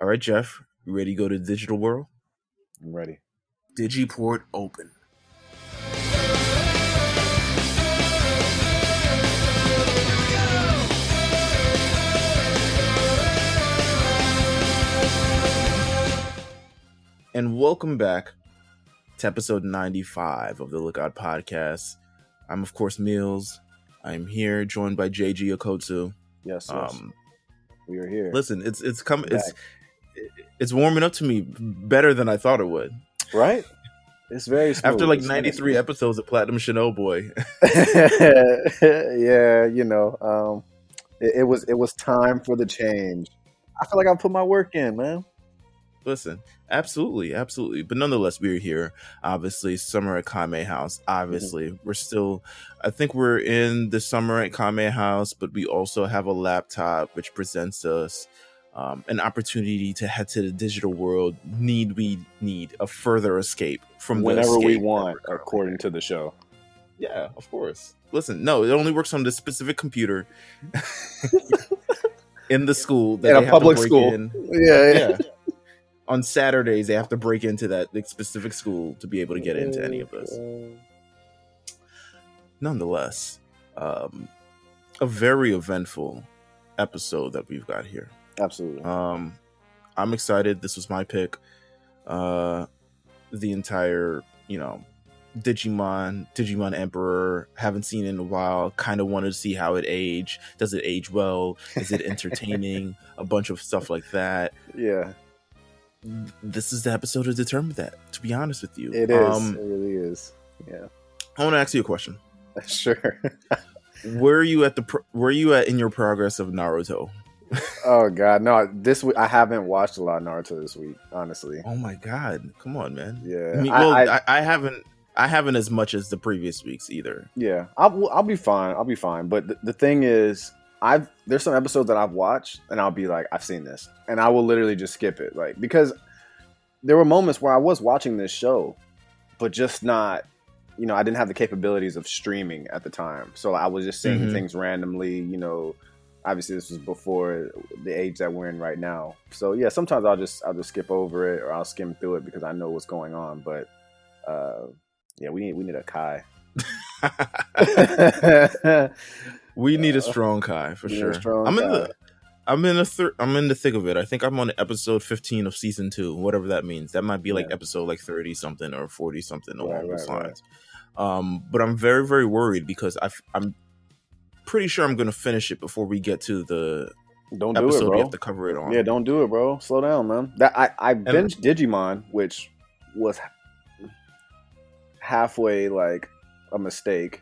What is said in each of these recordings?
All right, Jeff, you ready to go to the digital world? I'm ready. Digiport open. And welcome back to episode 95 of the Lookout Podcast. I'm, of course, Meelz. I'm here joined by JG Okotsu. Yes, yes. Um, we are here. listen, it's it's coming. It's it's warming up to me better than I thought it would. right? It's very smooth. After like 93 very episodes of Platinum Chanel Boy. yeah, you know, um, it, it was it was time for the change. I feel like I put my work in, man. Listen, absolutely, absolutely. But nonetheless, we're here. Obviously, summer at Kame House. Obviously, we're still. I think we're in the summer at Kame House, but we also have a laptop which presents us um, an opportunity to head to the digital world. Need we need a further escape from the Whenever we escape that want, according in. to the show. Yeah, of course. Listen, no, it only works on this specific computer in the school that In a they have to public school. in. Yeah, Yeah. on Saturdays, they have to break into that specific school to be able to get into any of this. Nonetheless, um, a very eventful episode that we've got here. Absolutely. Um, I'm excited. This was my pick. Uh, the entire, you know, Digimon, Digimon Emperor. Haven't seen it in a while. Kind of wanted to see how it age. Does it age well? Is it entertaining? a bunch of stuff like that. yeah, This is the episode to determine that. To be honest with you, it is. Um, it really is. Yeah, I want to ask you a question. sure. Where are you at the? Pro- where are you at in your progress of Naruto? Oh God, no! This week I haven't watched a lot of Naruto this week. Honestly, Oh my god! Come on, man. yeah. I mean, well, I- I, I haven't. I haven't as much as the previous weeks either. Yeah, I'll I'll be fine. I'll be fine. But th- the thing is, I've there's some episodes that I've watched, and I'll be like, I've seen this, and I will literally just skip it, like because there were moments where I was watching this show, but just not, you know, I didn't have the capabilities of streaming at the time, so I was just seeing Mhm. things randomly. You know, obviously this was before the age that we're in right now. So yeah, sometimes I'll just I'll just skip over it or I'll skim through it because I know what's going on, but. uh yeah, we need we need a Kai. we need a strong Kai for We need a sure. I'm in Kai. the. I'm in the thir- I'm in the thick of it. I think I'm on episode 15 of season two, whatever that means. That might be like Yeah. episode like 30 something or 40 something along Right, those right, right. Um, but I'm very very worried because I I am pretty sure I'm going to finish it before we get to the Don't do it, bro. have to cover it on. Yeah, don't do it, bro. Slow down, man. That I I binged Digimon, which was halfway like a mistake,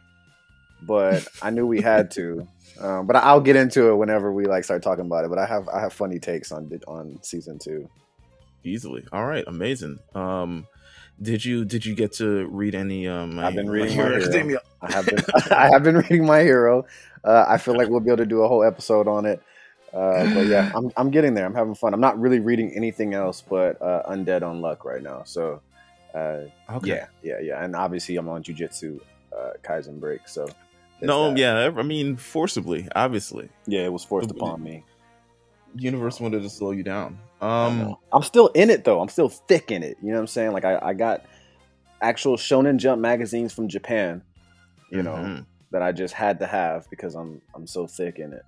but I knew we had to. Um, but I'll get into it whenever we like start talking about it. But I have I have funny takes on on season two. easily. All right, amazing. Um, did you did you get to read any? Um, I've been My reading Hero My Hero. I have been I have been reading My Hero. Uh, I feel like we'll be able to do a whole episode on it. Uh, but yeah, I'm I'm getting there. I'm having fun. I'm not really reading anything else but uh, Undead Unluck right now. So uh, Okay. yeah, yeah, yeah. And obviously I'm on Jujutsu uh, Kaizen break. So No, that. yeah. I mean, forcibly, obviously, yeah, it was forced upon me. Universe wanted to slow you down. Um. I'm still in it though. I'm still thick in it. You know what I'm saying? Like I, I got actual Shonen Jump magazines from Japan. You know mhm. that I just had to have because I'm I'm so thick in it.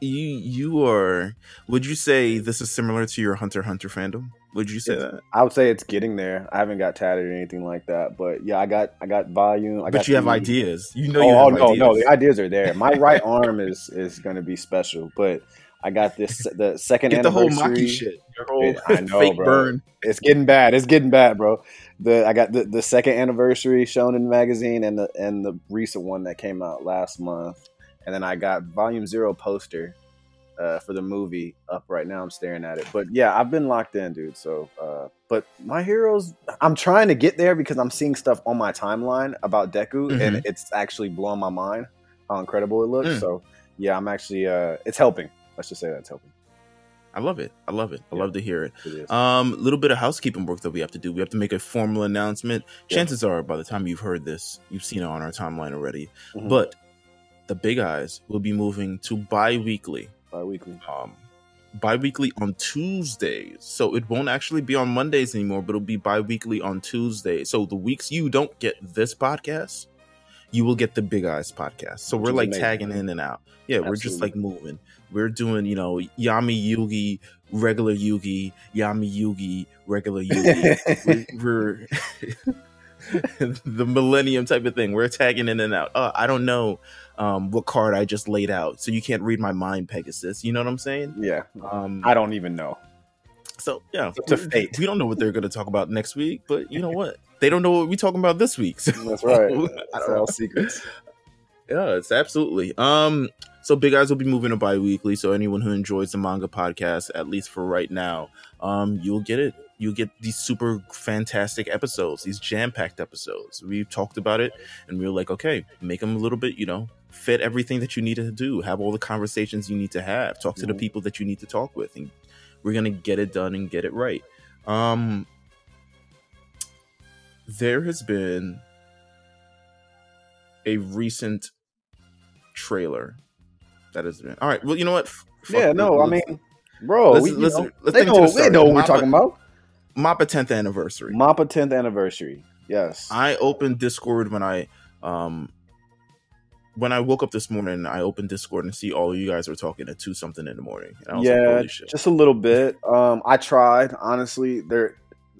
you you are. Would you say this is similar to your Hunter Hunter fandom? Would you say It's- that? I would say it's getting there. I haven't got tatted or anything like that, but yeah, I got I got volume. I But got you have ideas. You know oh, you oh, no, ideas. no, the ideas are there. My right arm is is going to be special, but I got this the second Get the whole anniversary. Maki shit. Your whole It- I know, fake bro. burn. It's getting bad. It's getting bad, bro. The I got the, the second anniversary shown Shonen magazine and the and the recent one that came out last month, and then I got Volume Zero poster uh, for the movie up right now. I'm staring at it, but yeah, I've been locked in, dude. So, uh, but my heroes, I'm trying to get there because I'm seeing stuff on my timeline about Deku, and it's actually blowing my mind how incredible it looks. Mm. So, yeah, I'm actually uh, it's helping. Let's just say that's helping. I love it. I love it. I Yeah. love to hear it. It is. Um, a little bit of housekeeping work that we have to do. We have to make a formal announcement. Yeah. Chances are, by the time you've heard this, you've seen it on our timeline already. Mhm. But the Big Eyes will be moving to bi-weekly. bi-weekly. Um, bi-weekly on Tuesdays. So it won't actually be on Mondays anymore, but it'll be bi-weekly on Tuesdays. So the weeks you don't get this podcast, you will get the Big Eyes podcast. So we're like tagging in and out. Yeah, Absolutely. we're just like moving. We're doing, you know, Yami Yugi, regular Yugi, Yami Yugi, regular Yugi. we're, we're the millennium type of thing. We're tagging in and out. Uh, I don't know um, what card I just laid out, so you can't read my mind, Pegasus. You know what I'm saying? Yeah. Um, I don't even know. So yeah, to fate. We don't know what they're going to talk about next week, but you know what? They don't know what we're talking about this week. So. That's right. That's all secrets. Yeah, it's absolutely. Um, so Big Eyes will be moving to bi-weekly. So anyone who enjoys the manga podcast, at least for right now, um, you'll get it. You'll get these super fantastic episodes, these jam-packed episodes. We've talked about it, and we are like, okay, make them a little bit, you know, fit everything that you need to do. Have all the conversations you need to have. Talk to mm-hmm. the people that you need to talk with, and we're gonna get it done and get it right. Um, there has been a recent trailer that has been all right. Well, you know what? Fuck yeah, no, I mean, bro, let's, we, let's, know, let's they, know, they know what we're talking about. Mappa 10th anniversary. Mappa 10th anniversary. Yes. I opened Discord when I um when I woke up this morning, I opened Discord and see all of you guys were talking at two something in the morning. yeah, like, just a little bit. Um, I tried honestly. There,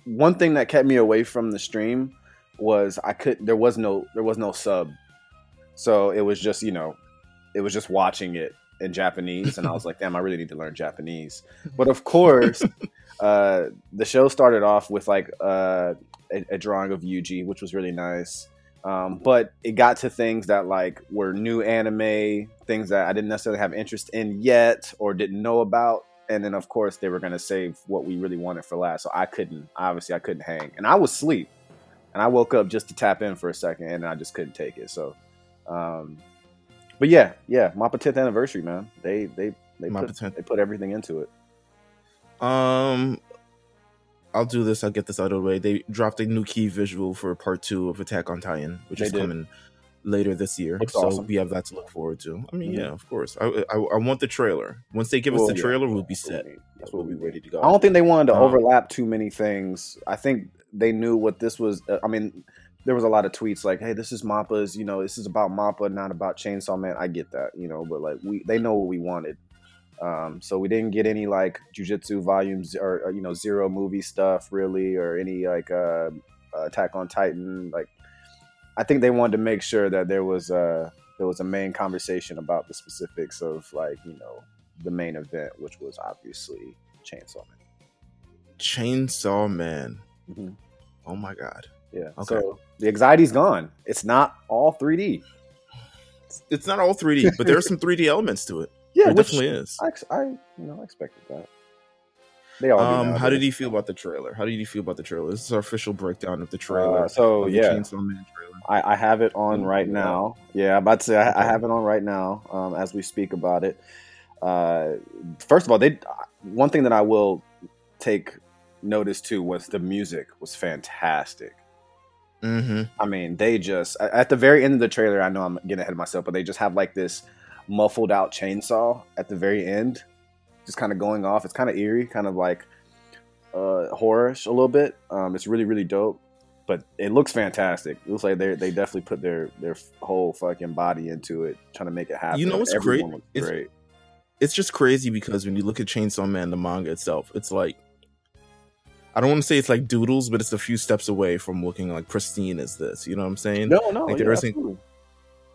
one thing that kept me away from the stream was I couldn't. There was no. There was no sub, so it was just you know it was just watching it in Japanese, and I was like, damn, I really need to learn Japanese. But of course, uh, the show started off with like uh, a, a, drawing of Yuji, which was really nice. Um, but it got to things that like were new anime, things that I didn't necessarily have interest in yet or didn't know about. And then of course they were gonna save what we really wanted for last. So I couldn't obviously I couldn't hang. And I was asleep. And I woke up just to tap in for a second and I just couldn't take it. So um, but yeah, yeah, Mappa 10th anniversary, man. They they they put, 10th. they put everything into it. Um, I'll do this. I'll get this out of the way. They dropped a new key visual for part two of Attack on Titan, which they is did. coming later this year. Looks so awesome. we have that to look forward to. I mean, mm-hmm. yeah, of course. I, I, I want the trailer. Once they give well, us the trailer, yeah. we'll be set. That's what we'll be ready to go. I don't think they wanted to um, overlap too many things. I think they knew what this was. Uh, I mean, there was a lot of tweets like, "Hey, this is Mappa's. You know, this is about Mappa, not about Chainsaw Man." I get that, you know, but like we, they know what we wanted. Um, so we didn't get any like Jujutsu volumes or, or, you know zero movie stuff really, or any like uh, Attack on Titan. Like, I think they wanted to make sure that there was a there was a main conversation about the specifics of like you know the main event, which was obviously Chainsaw Man. Chainsaw Man. Mm-hmm. Oh my god. Yeah. Okay. So the anxiety's gone. It's not all 3D. It's not all 3D, but there are some 3D elements to it. Yeah, it definitely is. I, I, you know, I expected that. They all. Um, how did you feel about the trailer? How did you feel about the trailer? This is our official breakdown of the trailer. Uh, so yeah, I, I, have it on right now. Yeah, I'm about to say I, okay. I have it on right now um, as we speak about it. Uh, first of all, they one thing that I will take notice to was the music was fantastic. Mm-hmm. I mean, they just at the very end of the trailer. I know I'm getting ahead of myself, but they just have like this muffled out chainsaw at the very end, just kind of going off. It's kind of eerie, kind of like uh, horrorish a little bit. Um, it's really really dope, but it looks fantastic. It looks like they they definitely put their their whole fucking body into it, trying to make it happen. You know what's great? It's, great? It's just crazy because when you look at Chainsaw Man, the manga itself, it's like I don't want to say it's like doodles, but it's a few steps away from looking like pristine as this. You know what I'm saying? No, no. Like there isn't.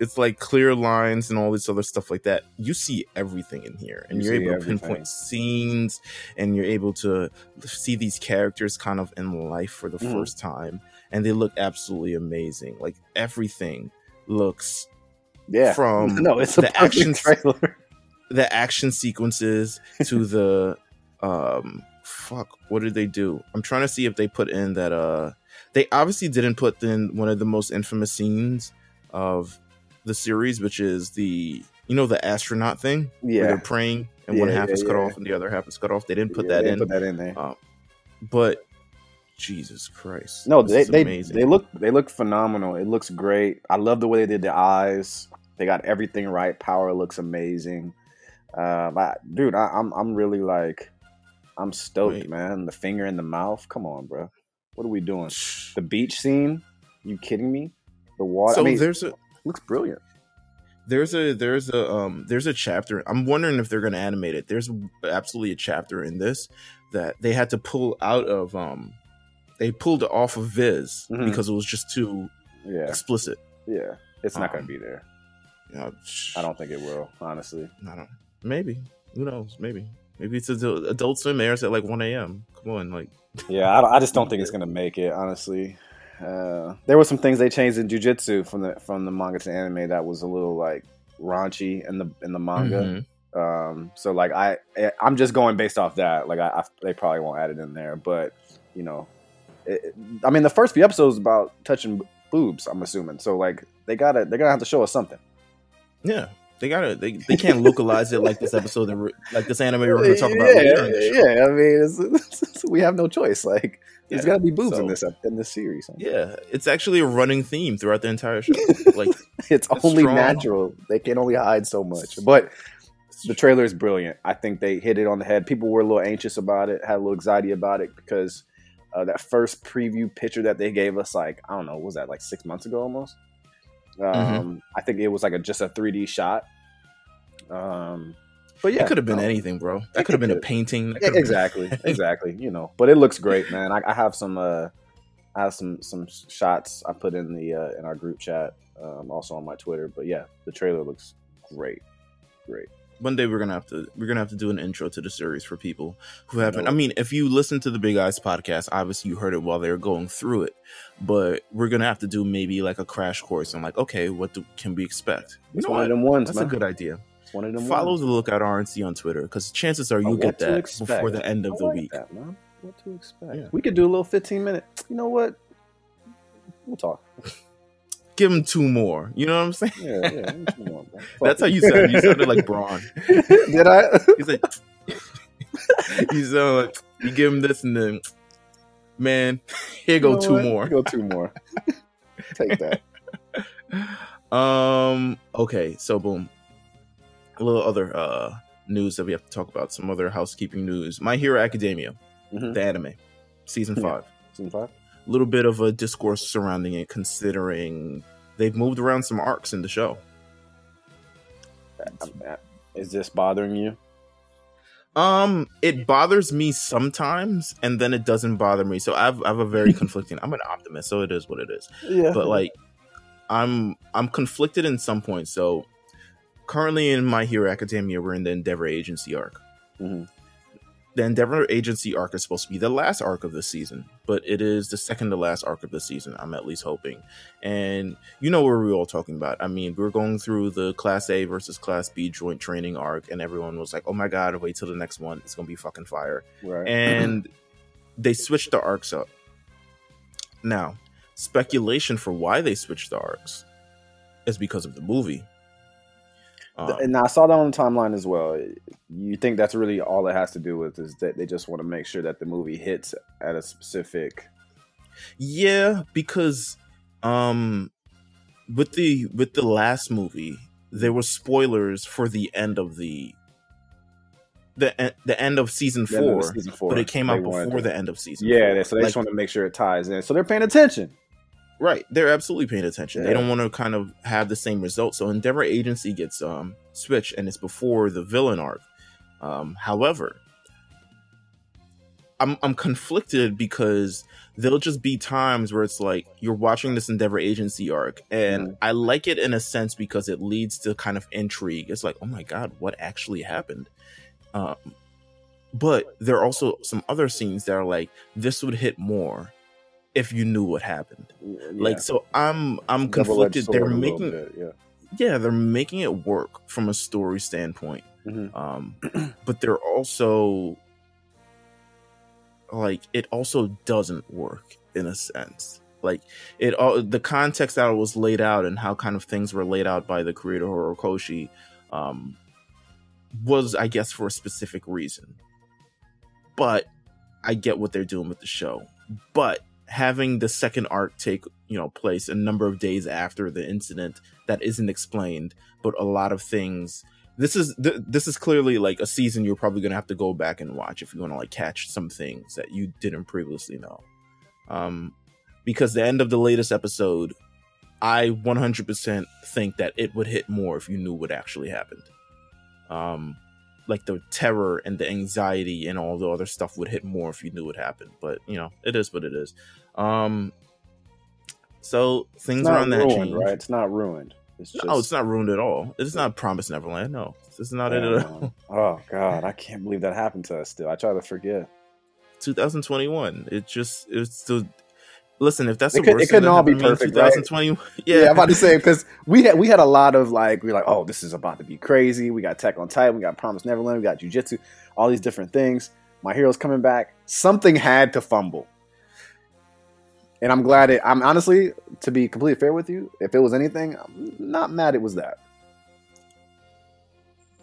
It's like clear lines and all this other stuff like that. You see everything in here, and you are able everything. to pinpoint scenes, and you're able to see these characters kind of in life for the mm. first time, and they look absolutely amazing. Like everything looks, yeah. From no, it's the action trailer, the action sequences to the um fuck, what did they do? I'm trying to see if they put in that uh they obviously didn't put in one of the most infamous scenes of the series, which is the you know the astronaut thing. Yeah. they're praying and yeah, one half yeah, is cut off and the other half is cut off. They didn't put that in. Put that in there. Um, but Jesus Christ. No, they they, they look they look phenomenal. It looks great. I love the way they did the eyes. They got everything right. Power looks amazing. Um, I, dude, I, I'm I'm really like, I'm stoked, Wait. man. The finger in the mouth. Come on, bro. What are we doing? The beach scene? You kidding me? The water. So I mean, there's a looks brilliant. there's a there's a um there's a chapter. I'm wondering if they're gonna animate it. There's absolutely a chapter in this that they had to pull out of um they pulled it off of Viz Mhm. because it was just too Yeah, explicit. yeah. It's not Um, gonna be there. You know, I don't think it will. Honestly. I don't. Maybe. Who knows? Maybe. Maybe it's adult, adult Swim airs at like 1 a.m. Come on, like Yeah, I, don't- I just don't think it's gonna make it. Honestly, uh, there were some things they changed in jujitsu from the from the manga to anime that was a little like raunchy in the in the manga. mhm. Um, so like I I'm just going based off that. Like I, I they probably won't add it in there, but you know, it- I mean the first few episodes about touching boobs. I'm assuming. So like they gotta they're gonna have to show us something. yeah, they gotta. They, they can't localize it like this episode, we're, like this anime we're going to talk about yeah, yeah. I mean, it's, we have no choice. Like there's Yeah, got to be boobs so- in this in this series. Yeah, it's actually a running theme throughout the entire show. Like it's only strong. natural. They can only hide so much. But the trailer is brilliant. I think they hit it on the head. People were a little anxious about it, had a little anxiety about it because uh, that first preview picture that they gave us, like I don't know, was that like six months ago almost? Um, Mm-hmm. I think it was like a just a 3D shot. Um, but yeah, it could have been um, anything, bro. it That could have been a painting. Yeah, could've been- exactly, exactly. You know, but it looks great, man. I, I have some, uh, I have some some shots I put in the uh, in our group chat, um, also on my Twitter. But yeah, the trailer looks great, great. One day we're gonna have to we're gonna have to do an intro to the series for people who haven't. I mean, if you listen to the Big Eyes podcast, obviously you heard it while they were going through it. But we're gonna have to do maybe like a crash course on like, okay, what do, can we expect? You It's know one what? of them ones, That's man. a good idea. It's one of them. Follow ones. the Lookout RNC on Twitter because chances are you'll get that before the end of I the like week. that, man. What to expect? Yeah. We could do a little fifteen minute. You know what? We'll talk. Give him two more. You know what I'm saying? Yeah, yeah. on. That's how you sound. You sounded like Braun. Did I? He's like, you sound like you give him this and then, man, here go You know two what? more. Go two more. Take that. Um. Okay. So boom. A little other uh news that we have to talk about. Some other housekeeping news. My Hero Academia, Mhm. the anime, season Yeah. five. Season five. A little bit of a discourse surrounding it, considering they've moved around some arcs in the show. Is this bothering you? Um, it bothers me sometimes, and then it doesn't bother me. So I've I have a very conflicting. I'm an optimist, so it is what it is. Yeah. but like i'm i'm conflicted in some points so currently in my hero academia we're in the endeavor agency arc Mhm. The endeavor agency arc is supposed to be the last arc of the season but it is the second to last arc of the season i'm at least hoping and you know what we're all talking about i mean we're going through the class a versus class b joint training arc and everyone was like oh my god wait till the next one it's gonna be fucking fire right. and they switched the arcs up. Now, speculation for why they switched the arcs is because of the movie. Um, and I saw that on the timeline as well. You think that's really all it has to do with is that they just want to make sure that the movie hits at a specific. yeah, because um, with the with the last movie, there were spoilers for the end of the the the end of season end of four, season four. but it came They out before to- the end of season. Yeah, four. so they Like, just want to make sure it ties in. So they're paying attention. Right. They're absolutely paying attention. They don't want to kind of have the same result. So Endeavor Agency gets um switched and it's before the villain arc. Um, however, I'm I'm conflicted because there'll just be times where it's like you're watching this Endeavor Agency arc, and Mhm. I like it in a sense because it leads to kind of intrigue. It's like, oh my god, what actually happened? Um, but there are also some other scenes that are like this would hit more if you knew what happened. Like so, I'm I'm conflicted. They're sword a little making bit, yeah. yeah, they're making it work from a story standpoint. Mhm. Um, but they're also like it also doesn't work in a sense. Like it all the context that it was laid out and how kind of things were laid out by the creator Horikoshi um was I guess for a specific reason. But I get what they're doing with the show. But having the second arc take, you know, place a number of days after the incident that isn't explained, but a lot of things this is th- this is clearly like a season you're probably gonna have to go back and watch if you want to like catch some things that you didn't previously know. Um, because the end of the latest episode, I 100% think that it would hit more if you knew what actually happened. Um, like the terror and the anxiety and all the other stuff would hit more if you knew what happened. But you know, it is what it is. Um, so things It's around that ruined, change. right? It's not ruined. It's just No, it's not ruined at all. It's not Promise Neverland. No, this is not it at all. Oh god, I can't believe that happened to us. Still, I try to forget. 2021. It just it's still. Listen, if that's It the could- it worst thing couldn't all be happened to me in perfect, right? 2020, Yeah, yeah, I'm about to say because we had we had a lot of like we are like, oh, this is about to be crazy. We got Tech on Titan, we got Promise Neverland, we got Jujitsu, all these different things. My hero's coming back. Something had to fumble, and I'm glad it. I'm honestly, to be completely fair with you, if it was anything, I'm not mad. It was that.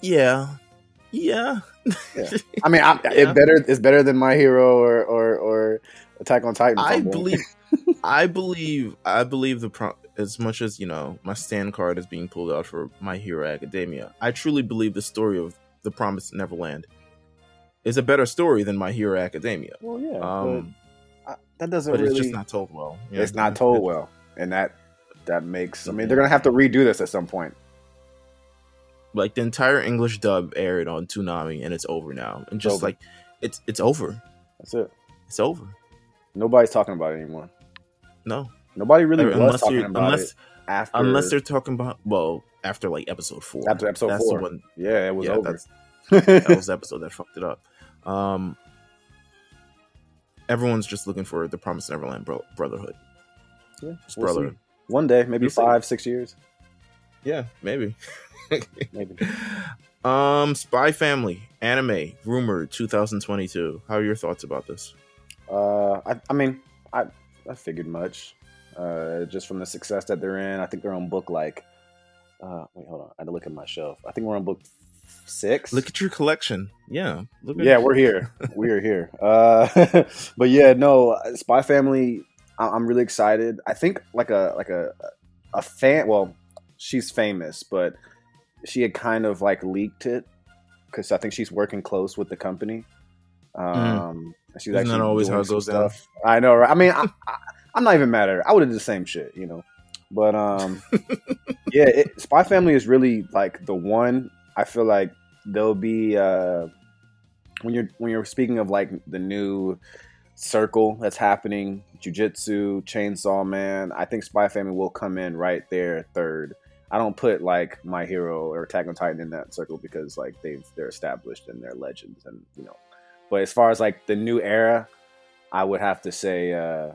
yeah, yeah. I mean, I, Yeah. it better it's better than My Hero or or, or Attack on Titan. I believe, I believe, I believe the pro- as much as you know, my stand card is being pulled out for My Hero Academia. I truly believe the story of the Promised Neverland is a better story than My Hero Academia. Well, yeah, Um, but that doesn't but really. it's just not told well. Yeah. it's not told well, and that that makes. I mean, they're gonna have to redo this at some point. like the entire English dub aired on Toonami and it's over now. And just over. like it's it's over. That's it. It's over. Nobody's talking about it anymore. No. Nobody really Or was unless talking you're about unless it after. unless they're talking about well, after like episode four. After episode that's four. the one yeah, it was yeah, over. that was the episode that fucked it up. Um everyone's just looking for the Promised Neverland bro- Brotherhood. Yeah, we'll brotherhood. see. One day, maybe We'll see. five, six years, Yeah, maybe. maybe. um Spy Family anime rumored 2022. How are your thoughts about this? Uh, I, I mean, I I figured much. Uh, just from the success that they're in, I think they're on book like. Uh, wait, hold on. I had to look at my shelf. I think we're on book six. Look at your collection. Yeah. Look at yeah, we're here. we are here. Uh, but yeah, no, Spy Family. I- I'm really excited. I think like a like a a fan. Well, she's famous, but she had kind of like leaked it because I think she's working close with the company. Um, She's Mm-hmm. Isn't actually always how it goes down? stuff. I know, right? I mean, I, I'm not even mad at her. I would have did the same shit, you know. But um, yeah, it, Spy Family is really like the one. I feel like there'll be uh, when you're when you're speaking of like the new circle that's happening, Jujitsu, Chainsaw Man. I think Spy Family will come in right there third. I don't put like My Hero or Attack on Titan in that circle because like they've they're established and they're legends and you know. But as far as like the new era, I would have to say uh,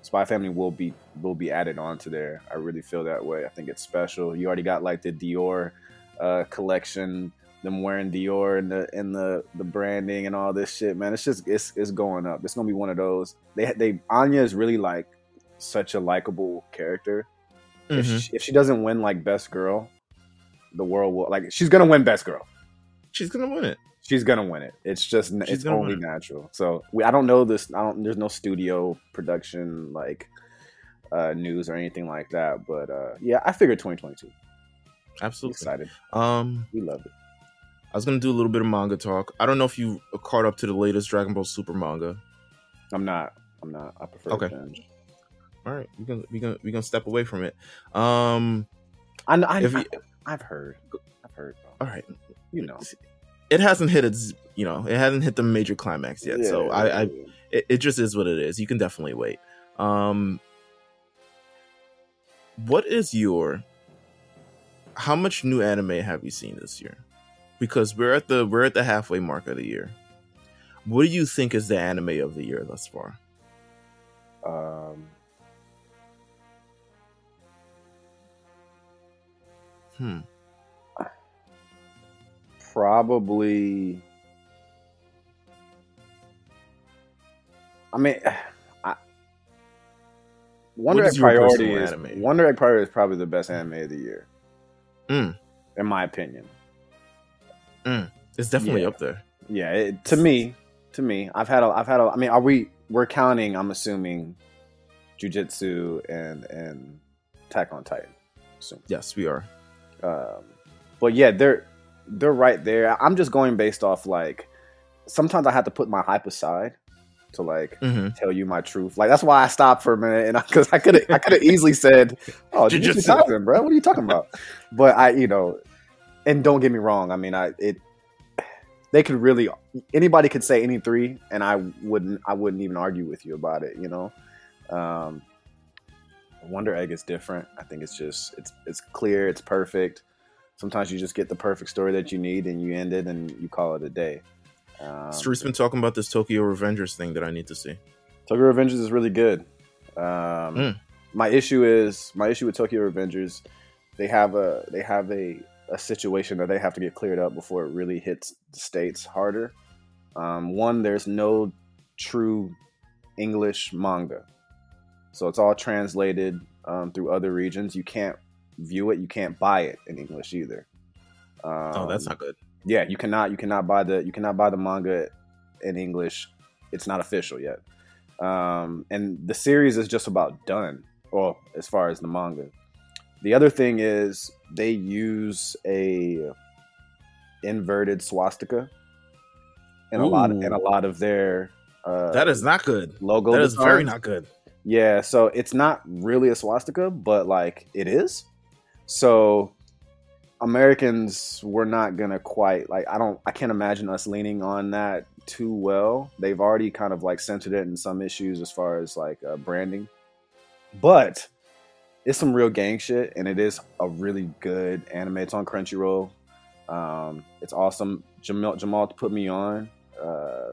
Spy Family will be will be added onto there. I really feel that way. I think it's special. You already got like the Dior uh, collection, them wearing Dior and the and the the branding and all this shit, man. It's just it's it's going up. It's gonna be one of those. They they Anya is really like such a likable character. If, Mhm. she, if she doesn't win like best girl, the world will like she's gonna win best girl. She's gonna win it. She's gonna win it. It's just She's it's only it. natural. So we, I don't know this. I don't. There's no studio production like uh, news or anything like that. But uh, yeah, I figured 2022. Absolutely. excited. Um, We love it. I was gonna do a little bit of manga talk. I don't know if you caught up to the latest Dragon Ball Super manga. I'm not. I'm not. I prefer Okay. binge. All right, we gonna we gonna we gonna step away from it. Um, I, I, If I I've heard. I've heard. All right, You know. it hasn't hit its you know it hasn't hit the major climax yet. so Yeah, I, I yeah. it, it just is what it is. You can definitely wait. Um, what is your? How much new anime have you seen this year? Because we're at the we're at the halfway mark of the year. What do you think is the anime of the year thus far? Um, Hmm. probably. I mean, I, Wonder Egg Priority is anime? Wonder Egg Priority is probably the best anime of the year, Mm. in my opinion. It's definitely Yeah. up there. Yeah, it, to me, to me, I've had a, I've had a. I mean, are we? We're counting. I'm assuming, Jujitsu and and Attack on Titan. Assume. Yes, we are. Um, but yeah, they're they're right there. I'm just going based off like sometimes I have to put my hype aside to like Mm-hmm. tell you my truth. Like that's why I stopped for a minute, and because I, could have I could have easily said, "Oh, Jujutsu. Jujutsu Kaisen, bro. What are you talking about?" But I, you know, and don't get me wrong. I mean, I it they could really anybody could say any three, and I wouldn't I wouldn't even argue with you about it. You know, um, Wonder Egg is different. I think it's just it's it's clear, it's perfect. Sometimes you just get the perfect story that you need, and you end it, and you call it a day. Um, Street's been talking about this Tokyo Revengers thing that I need to see. Tokyo Revengers is really good. Um, Mm. My issue is my issue with Tokyo Revengers. They have a they have a, a situation that they have to get cleared up before it really hits the states harder. Um, one, there's no true English manga, so it's all translated um, through other regions. You can't view it. You can't buy it in English either. Um, oh, that's not good. Yeah you cannot you cannot buy the you cannot buy the manga in english it's not official yet um and the series is just about done well as far as the manga the other thing is they use a inverted swastika in a lot in a lot of their uh That is not good. logo That is very not good. Yeah, so it's not really a swastika, but like it is. So Americans were not gonna quite like I don't I can't imagine us leaning on that too well. They've already kind of like centered it in some issues as far as like uh, branding, but it's some real gang shit, and it is a really good anime. It's on Crunchyroll. Um, it's awesome. Jamal Jamal put me on. Uh,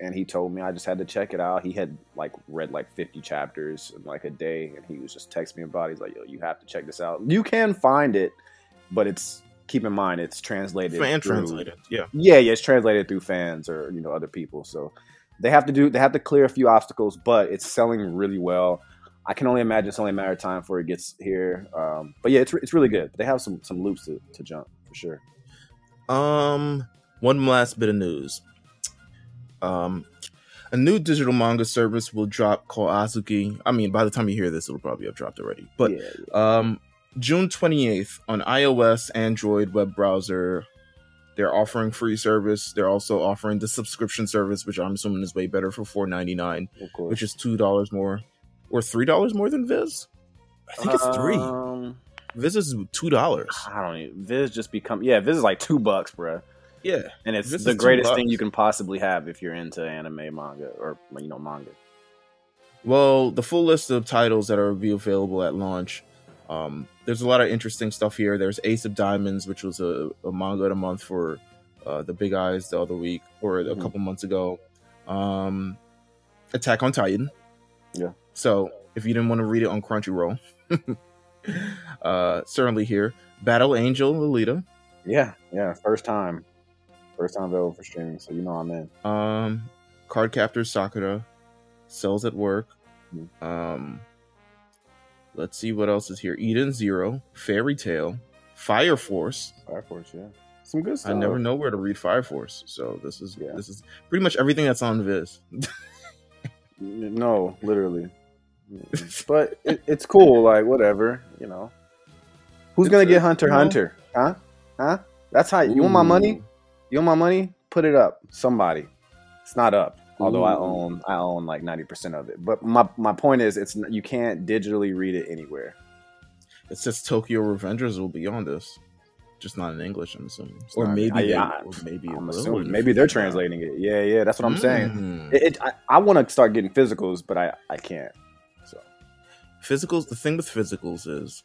and he told me I just had to check it out. He had like read like 50 chapters in like a day, and he was just texting me about. it. He's like, "Yo, you have to check this out. You can find it, but it's keep in mind it's translated Fan through- translated. Yeah. Yeah, yeah, it's translated through fans or you know other people. So they have to do they have to clear a few obstacles, but it's selling really well. I can only imagine it's only a matter of time before it gets here. Um, but yeah, it's it's really good. They have some some loops to, to jump for sure. Um, one last bit of news. Um, a new digital manga service will drop called Azuki. I mean, by the time you hear this, it'll probably have dropped already. But yeah, yeah. um, June 28th on iOS, Android web browser, they're offering free service. They're also offering the subscription service, which I'm assuming is way better for $4.99, of which is two dollars more or three dollars more than Viz. I think it's three. Um, Viz is two dollars. I don't even. Viz just become yeah. Viz is like two bucks, bruh. Yeah. and it's Viz the greatest thing you can possibly have if you're into anime, manga, or you know manga. Well, the full list of titles that are be available at launch. Um, there's a lot of interesting stuff here. There's Ace of Diamonds, which was a, a manga of the month for uh, the Big Eyes the other week or a Mhm. couple months ago. Um, Attack on Titan. Yeah. So if you didn't want to read it on Crunchyroll, uh, certainly here. Battle Angel Alita. Yeah, yeah. First time, first time available for streaming, so you know I'm in. Um, Card Captor Sakura. Cells at Work. Mhm. Um, let's see what else is here. Eden Zero, Fairy Tail, Fire Force. Fire Force, yeah, some good stuff. I never know where to read Fire Force, so this is Yeah. this is pretty much everything that's on Viz. No, literally. but it, it's cool. Like whatever, you know. Who's It's gonna a- get Hunter you know- Hunter? Huh? Huh? That's how you want my money. Ooh. You want my money? Put it up. Somebody. It's not up. Although I own I own like ninety percent of it. But my my point is, it's you can't digitally read it anywhere. It says Tokyo Revengers will be on this, just not in English. I'm assuming, It's or maybe I- they, I, or maybe I'm assuming maybe they're translating it. Yeah, yeah, that's what I'm saying. Mm. It, it, I, I want to start getting physicals, but I I can't. So physicals the thing with physicals is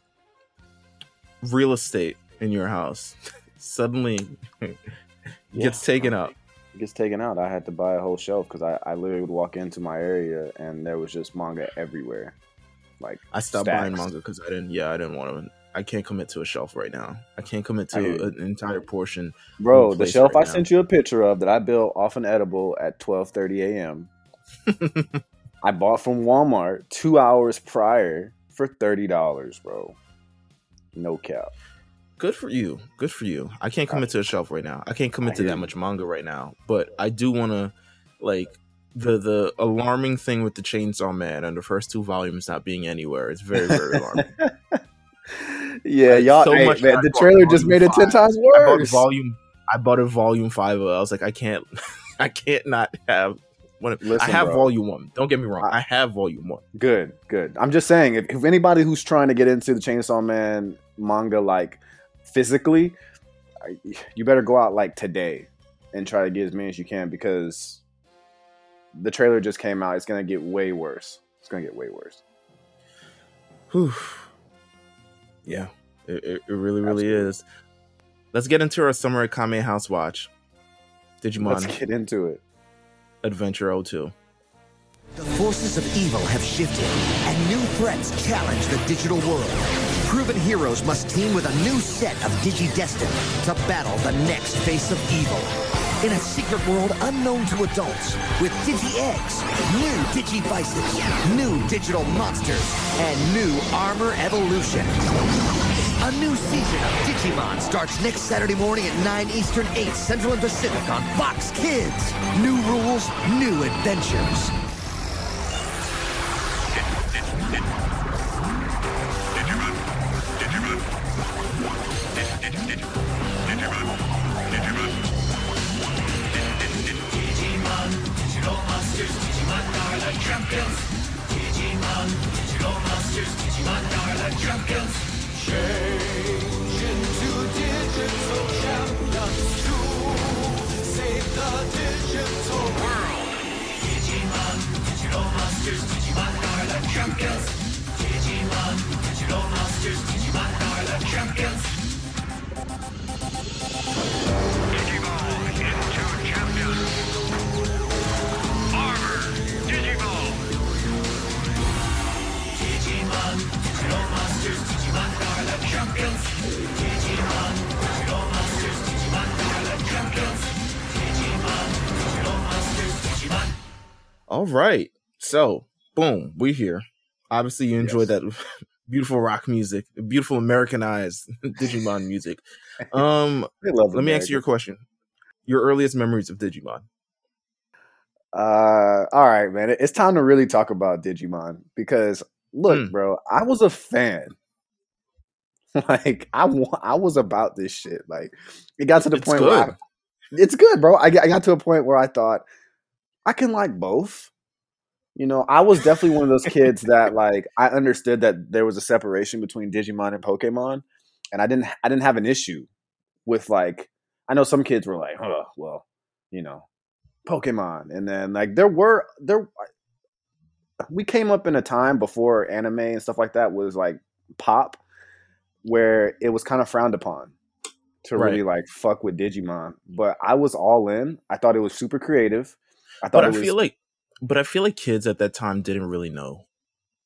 real estate in your house suddenly gets taken up It gets taken out. I had to buy a whole shelf because I, I literally would walk into my area and there was just manga everywhere. Like i stopped Stacks. buying manga because i didn't yeah i didn't want to i can't commit to a shelf right now i can't commit to you. an entire portion Bro, the shelf right I now. sent you a picture of that I built off an edible at 12:30 a.m. I bought from Walmart 2 hours prior for $30, bro. No cap. Good for you good for you i can't commit to a shelf right now i can't commit I to that much manga right now but i do want to like the the alarming thing with the chainsaw man and the first two volumes not being anywhere it's very very alarming Yeah, y'all. so hey, much man, I the trailer just made it ten times I bought worse. volume. I bought a volume five. Of I was like, I can't, I can't not have one. of- I have bro. volume one. Don't get me wrong. I- I have volume one. Good, good. I'm just saying, if, if anybody who's trying to get into the Chainsaw Man manga, like physically, you better go out like today and try to get as many as you can because the trailer just came out. It's gonna get way worse. It's gonna get way worse. Whew. Yeah, it, it, it really, really Absolutely. is. Let's get into our Summer at Kame House watch. Digimon Let's get into it. Adventure 02. The forces of evil have shifted, and new threats challenge the digital world. Proven heroes must team with a new set of Digi-Destined to battle the next face of evil. In a secret world unknown to adults, with Digi-Eggs, new Digi-Vices, new digital monsters, and new armor evolution. A new season of Digimon starts next Saturday morning at 9 Eastern, 8 Central and Pacific on Fox Kids. New rules, new adventures. champions. Digimon, digital monsters, Digimon are the champions. Change into digital champions to save the digital world. Digimon, digital monsters, Digimon are the champions. Digimon, digital monsters, Digimon are the champions. All right. So, boom, we here. Obviously, you enjoyed that beautiful rock music, beautiful Americanized Digimon music. Um, let me ask you your question. Your earliest memories of Digimon. Uh, all right, man. It's time to really talk about Digimon because look, Mm. bro, I was a fan. Like I, I was about this shit. Like it got to the It's point where I, it's good, bro. I, got- I got to a point where I thought I can like both. You know, I was definitely one of those kids that like I understood that there was a separation between Digimon and Pokemon, and I didn't I didn't have an issue with like I know some kids were like, oh, well, you know, Pokemon, and then like there were there we came up in a time before anime and stuff like that was like pop, where it was kind of frowned upon to Right. really like fuck with Digimon. But I was all in. I thought it was super creative. I thought But I was feel like, but I feel like kids at that time didn't really know,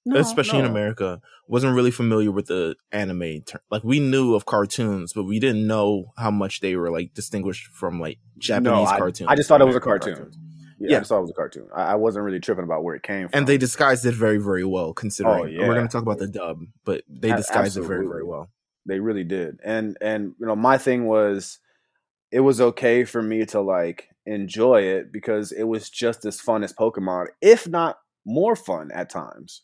No, especially in. America, wasn't really familiar with the anime. Ter- like we knew of cartoons, but we didn't know how much they were like distinguished from like Japanese I, cartoons. I just thought it was a cartoon. cartoons. Yeah, Yeah. I thought it was a cartoon. I, I wasn't really tripping about where it came from. and they disguised it very, very well. Considering Oh, yeah. we're going to talk about the dub, but they disguised it very, very well. They really did. And and you know, my thing was it was okay for me to like enjoy it because it was just as fun as Pokemon, if not more fun at times.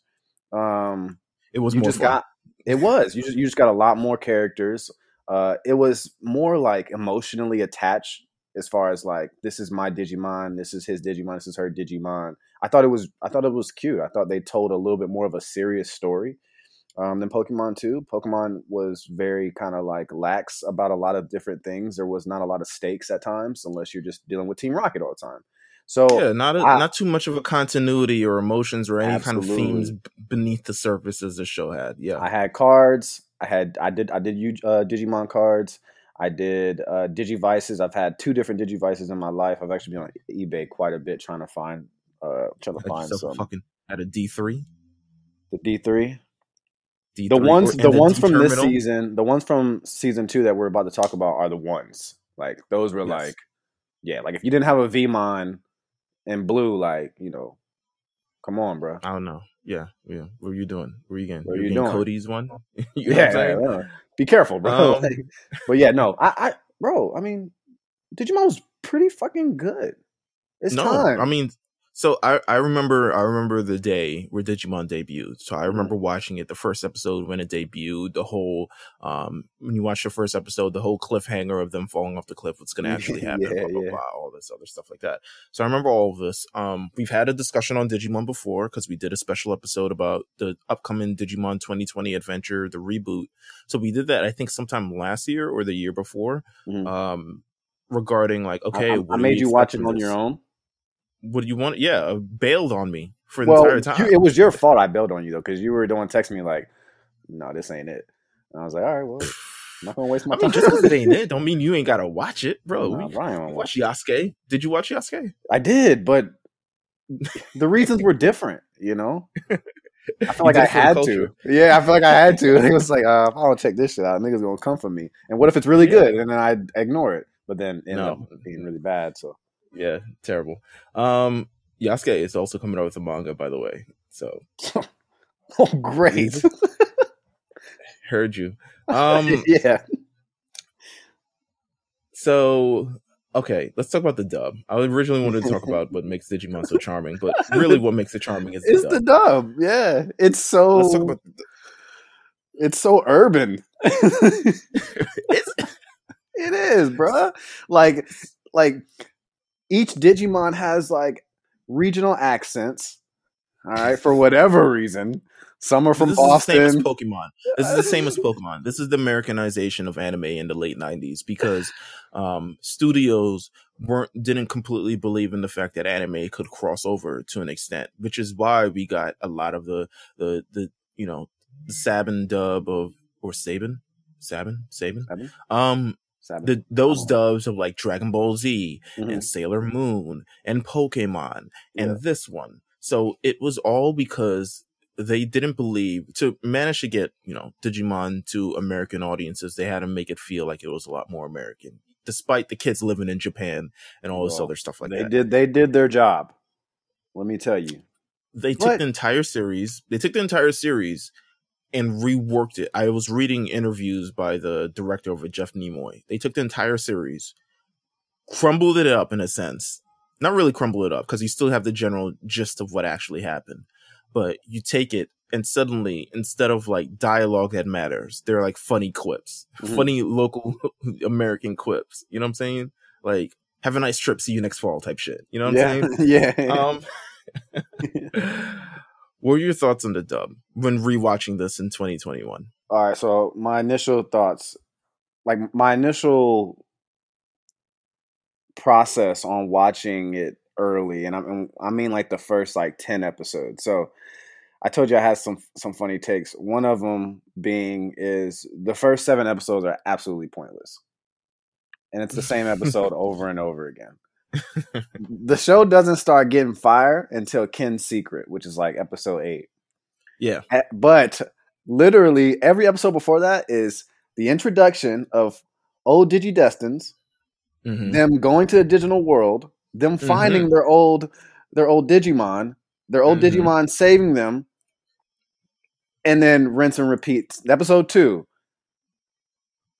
Um It was you more just fun. got it was. You just you just got a lot more characters. Uh it was more like emotionally attached as far as like this is my Digimon, this is his Digimon, this is her Digimon. I thought it was I thought it was cute. I thought they told a little bit more of a serious story um, than Pokemon 2. Pokemon was very kind of like lax about a lot of different things. There was not a lot of stakes at times, unless you're just dealing with Team Rocket all the time. So yeah, not a, I- not too much of a continuity or emotions or any kind of themes beneath the surface as the show had. Yeah, I had cards. I had I did I did uh, Digimon cards. I did uh, Digivices. I've had two different Digivices in my life. I've actually been on eBay quite a bit trying to find uh, trying to find some fucking at a D three. the D three. D3 the ones or- the and ones from this season the ones from season two that we're about to talk about are the ones like those were Yes. like yeah like if you didn't have a Veemon in blue like you know come on bro I don't know. Yeah, yeah. What are you doing? What are you getting? What you getting doing? Cody's one. you know yeah, what I'm saying? yeah, be careful bro. Um, Like, but yeah no I, I bro i mean digimon was pretty fucking good. It's no, time. I mean, So I, I remember I remember the day where Digimon debuted. So I remember watching it the first episode when it debuted. The whole um when you watch the first episode, the whole cliffhanger of them falling off the cliff, what's going to actually happen, Yeah, blah blah yeah. blah, all this other stuff like that. So I remember all of this. Um, we've had a discussion on Digimon before because we did a special episode about the upcoming Digimon 2020 adventure, the reboot. So we did that I think sometime last year or the year before. Mhm. Um, regarding like okay, I, I made you watch it on this? your own. What do you want? Yeah, uh, bailed on me for the Well, entire time. you, it was your fault. I bailed on you though, because you were the one texting me like, "No, this ain't it." And I was like, "All right, well, I'm not gonna waste my I mean, time." just because it ain't it, don't mean you ain't gotta watch it, bro. Nah, We- Brian you won't watch Yasuke. Did you watch Yasuke? I did, but the reasons were different. You know, I feel like I it for the had to. Yeah, I feel like I had to. It was like, uh, if I don't check this shit out, niggas gonna come for me. And what if it's really Yeah. good? And then I ignore it, but then ended No. up being really bad. So Yeah, terrible. Um, Yasuke is also coming out with a manga, by the way. So oh, great. heard you. Um, yeah, so okay, let's talk about the dub. I originally wanted to talk about what makes Digimon so charming, but really, what makes it charming is the it's dub. the dub. Yeah, it's so Let's talk about. The, it's so urban. it's, It is, bruh. Like, like each Digimon has like regional accents. All right, for whatever reason. Some are from this is the same as Pokemon. This is the same as Pokemon. This is the Americanization of anime in the late '90s because um, studios weren't didn't completely believe in the fact that anime could cross over to an extent, which is why we got a lot of the the the you know the Saban dub of or Saban, Saban, Saban. Saban? Um, Saban. the those Oh. dubs of like Dragon Ball Z Mhm. and Sailor Moon and Pokemon and Yeah. this one. So it was all because they didn't believe to manage to get, you know, Digimon to American audiences, they had to make it feel like it was a lot more American. Despite the kids living in Japan and all this Well, other stuff like they that. did they did their job. Let me tell you. They took the entire series, they took the entire series and reworked it. I was reading interviews by the director of it, Jeff Nimoy. They took the entire series, crumbled it up in a sense. Not really crumble it up because you still have the general gist of what actually happened. But you take it and suddenly, instead of like dialogue that matters, they're like funny quips, Mhm. funny local American quips. You know what I'm saying? Like, have a nice trip, see you next fall type shit. You know what I'm saying? yeah. Um, what were your thoughts on the dub when rewatching this in 2021? All right, so my initial thoughts, like my initial process on watching it early, and I mean, I mean like the first like ten episodes. So I told you I had some some funny takes. One of them being is the first seven episodes are absolutely pointless, and it's the same episode over and over again. The show doesn't start getting fire until Ken's Secret, which is like episode eight. Yeah, But literally every episode before that is the introduction of old Digidestins, Mhm. them going to the digital world, them Mm-hmm. finding their old their old Digimon, their old Mhm. Digimon saving them, and then rinse and repeat. Episode two,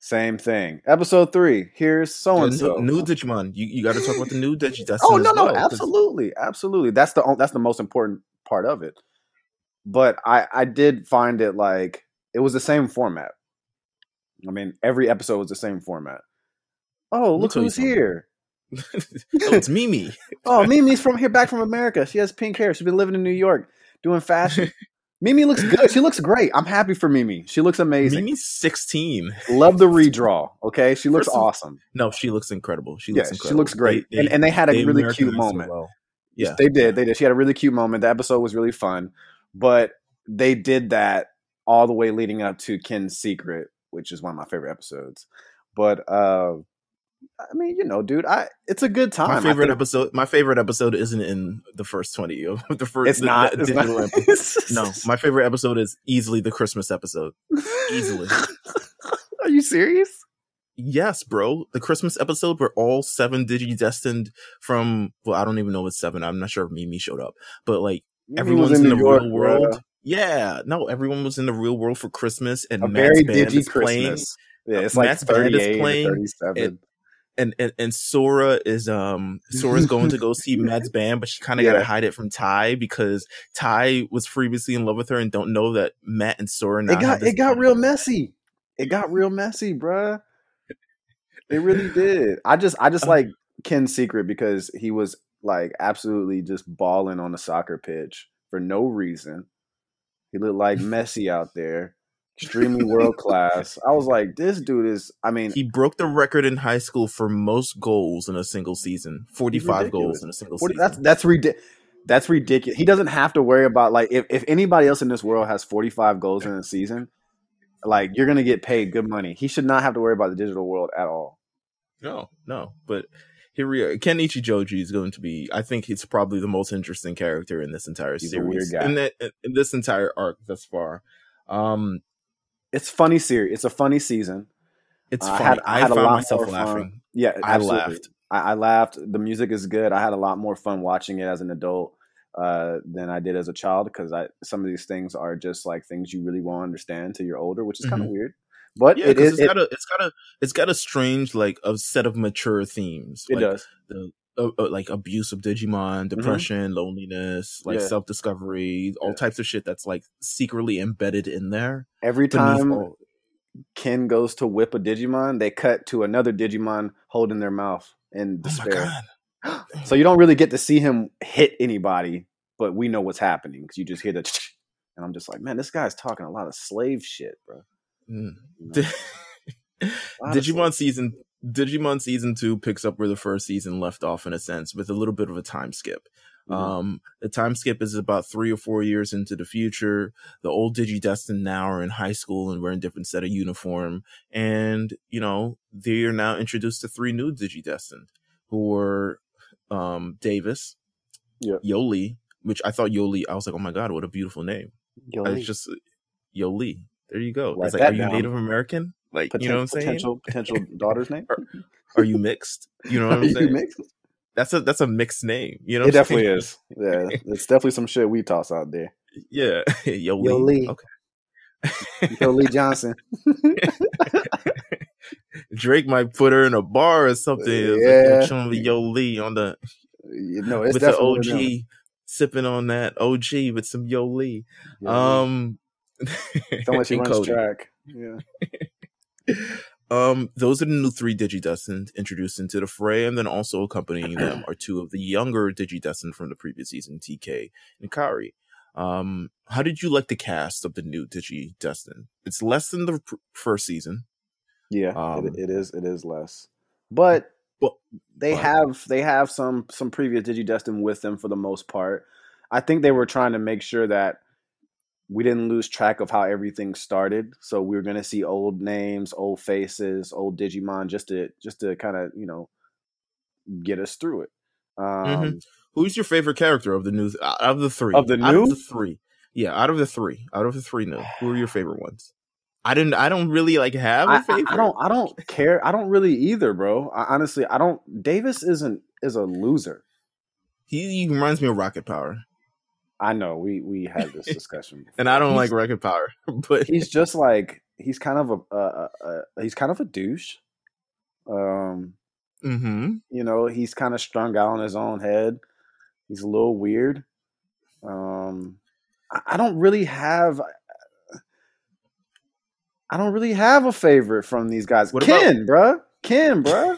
same thing. Episode three, here's so and so. new, Digimon. You you got to talk about the new Digidestin. Oh no, no, well, absolutely, absolutely. That's the that's the most important part of it. But I I did find it like it was the same format. I mean, every episode was the same format. Oh, look who's here! oh, it's Mimi. Oh, Mimi's from here, back from America. She has pink hair. She's been living in New York doing fashion. Mimi looks good. She looks great. I'm happy for Mimi. She looks amazing. Mimi's 16. Love the redraw. Okay, she looks First awesome. No, she looks incredible. She Yeah, looks she looks great. They- and and they had a they really cute moment. well. Yeah, They did. They did. She had a really cute moment. The episode was really fun, but they did that all the way leading up to Ken's Secret, which is one of my favorite episodes. But uh I mean, you know, dude, I it's a good time. My favorite episode. My favorite episode isn't in the first twenty of the first. It's the- not. the It's not. No, my favorite episode is easily the Christmas episode. Easily. Are you serious? Yes, bro. The Christmas episode where all seven digi destined from well, I don't even know what seven. I'm not sure if Mimi showed up, but like Mimi everyone's was in, the York, real world. Yeah, no, everyone was in the real world for Christmas, and A Matt's very band is playing. Yeah, uh, it's like Matt's band is playing, 37. and- and, and and Sora is um Sora's going to go see Matt's band, but she kind of Yeah. got to hide it from Tai because Tai was previously in love with her and don't know that Matt and Sora now it got it got real messy. It got real messy, bruh. It really did. I just I just Uh, like Ken's secret because he was like absolutely just balling on the soccer pitch for no reason. He looked like Messi out there, extremely world class. I was like, this dude is. I mean, He broke the record in high school for most goals in a single season. Forty five goals in a single Forty- season. that's that's ridiculous. That's ridiculous. He doesn't have to worry about like if, if anybody else in this world has 45 goals in a season, like you're gonna get paid good money. He should not have to worry about the digital world at all. No, no. But here we are. Ken Ichijoji is going to be. I think he's probably the most interesting character in this entire He's a weird series. guy. In, the, in this entire arc thus far. Um, It's funny series. It's a funny season. it's I funny. had- I, I had a found lot myself more fun. laughing. Yeah, I absolutely. laughed. I, I laughed. The music is good. I had a lot more fun watching it as an adult uh, than I did as a child because I some of these things are just like things you really won't understand until you're older, which is kind of weird. But Yeah, it is. it's It, got a it's got a it's got a strange like a set of mature themes. it like does. the uh, uh, like abuse of Digimon, depression, loneliness, like Mm-hmm. Yeah. self discovery, all Yeah. types of shit that's like secretly embedded in there. Every time all- Ken goes to whip a Digimon, they cut to another Digimon holding their mouth in Oh my despair. god! so you don't really get to see him hit anybody, but we know what's happening because you just hear the. And I'm just like, man, this guy's talking a lot of slave shit, bro. Mm. You know? Digimon season Digimon season two picks up where the first season left off in a sense, with a little bit of a time skip. Mhm. Um, the time skip is about three or four years into the future. The old Digidestin now are in high school and wearing different set of uniform. And, you know, they are now introduced to three new Digidestined who were, um, Davis, Yep. Yolei, which I thought Yolei, I was like, oh my God, what a beautiful name. Yo, I just, Yolei. There you go. Write it's like, are you down. Native American? Like, poten- you know what I'm saying? potential potential daughter's name. Are you mixed? You know what I'm You saying? mixed? That's a that's a mixed name. You know, It what definitely saying? is. Yeah, it's definitely some shit we toss out there. Yeah, Yo Yo Lee. Lee. Okay. Yo, Lee Johnson. Drake might put her in a bar or something. It's Yeah. Like with Yo Lee on the You know, it's with the definitely one them. OG, sipping on that OG with some Yo Lee. Yo Lee. Um, Sound like she and runs Cody. track. Yeah. Um, those are the new three Digidestined introduced into the fray, and then also accompanying them are two of the younger Digidestined from the previous season, TK and Kari. Um, how did you like the cast of the new Digidestined? It's less than the pr- first season. Yeah, Um, it, it is. It is less, but Well, they but- have they have some some previous Digidestin with them for the most part. I think they were trying to make sure that we didn't lose track of how everything started. So we were going to see old names, old faces, old Digimon, just to just to kind of you know get us through it. Um, Mhm. Who's your favorite character of the new out of the three? Of the out new? of the three, yeah, out of the three, out of the three new, who are your favorite ones? I didn't. I don't really like have a I, I, favorite. I don't I don't care. I don't really either, bro. I, honestly, I don't. Davis isn't is a loser. He, he reminds me of Rocket Power, I know we we had this discussion, and I don't He's- like Rocket Power, but he's just like he's kind of a, a, a, a he's kind of a douche. Um, hmm you know, he's kind of strung out on his own head. He's a little weird. Um, I, I don't really have. I don't really have a favorite from these guys. What about- Ken, bruh. Ken, bruh.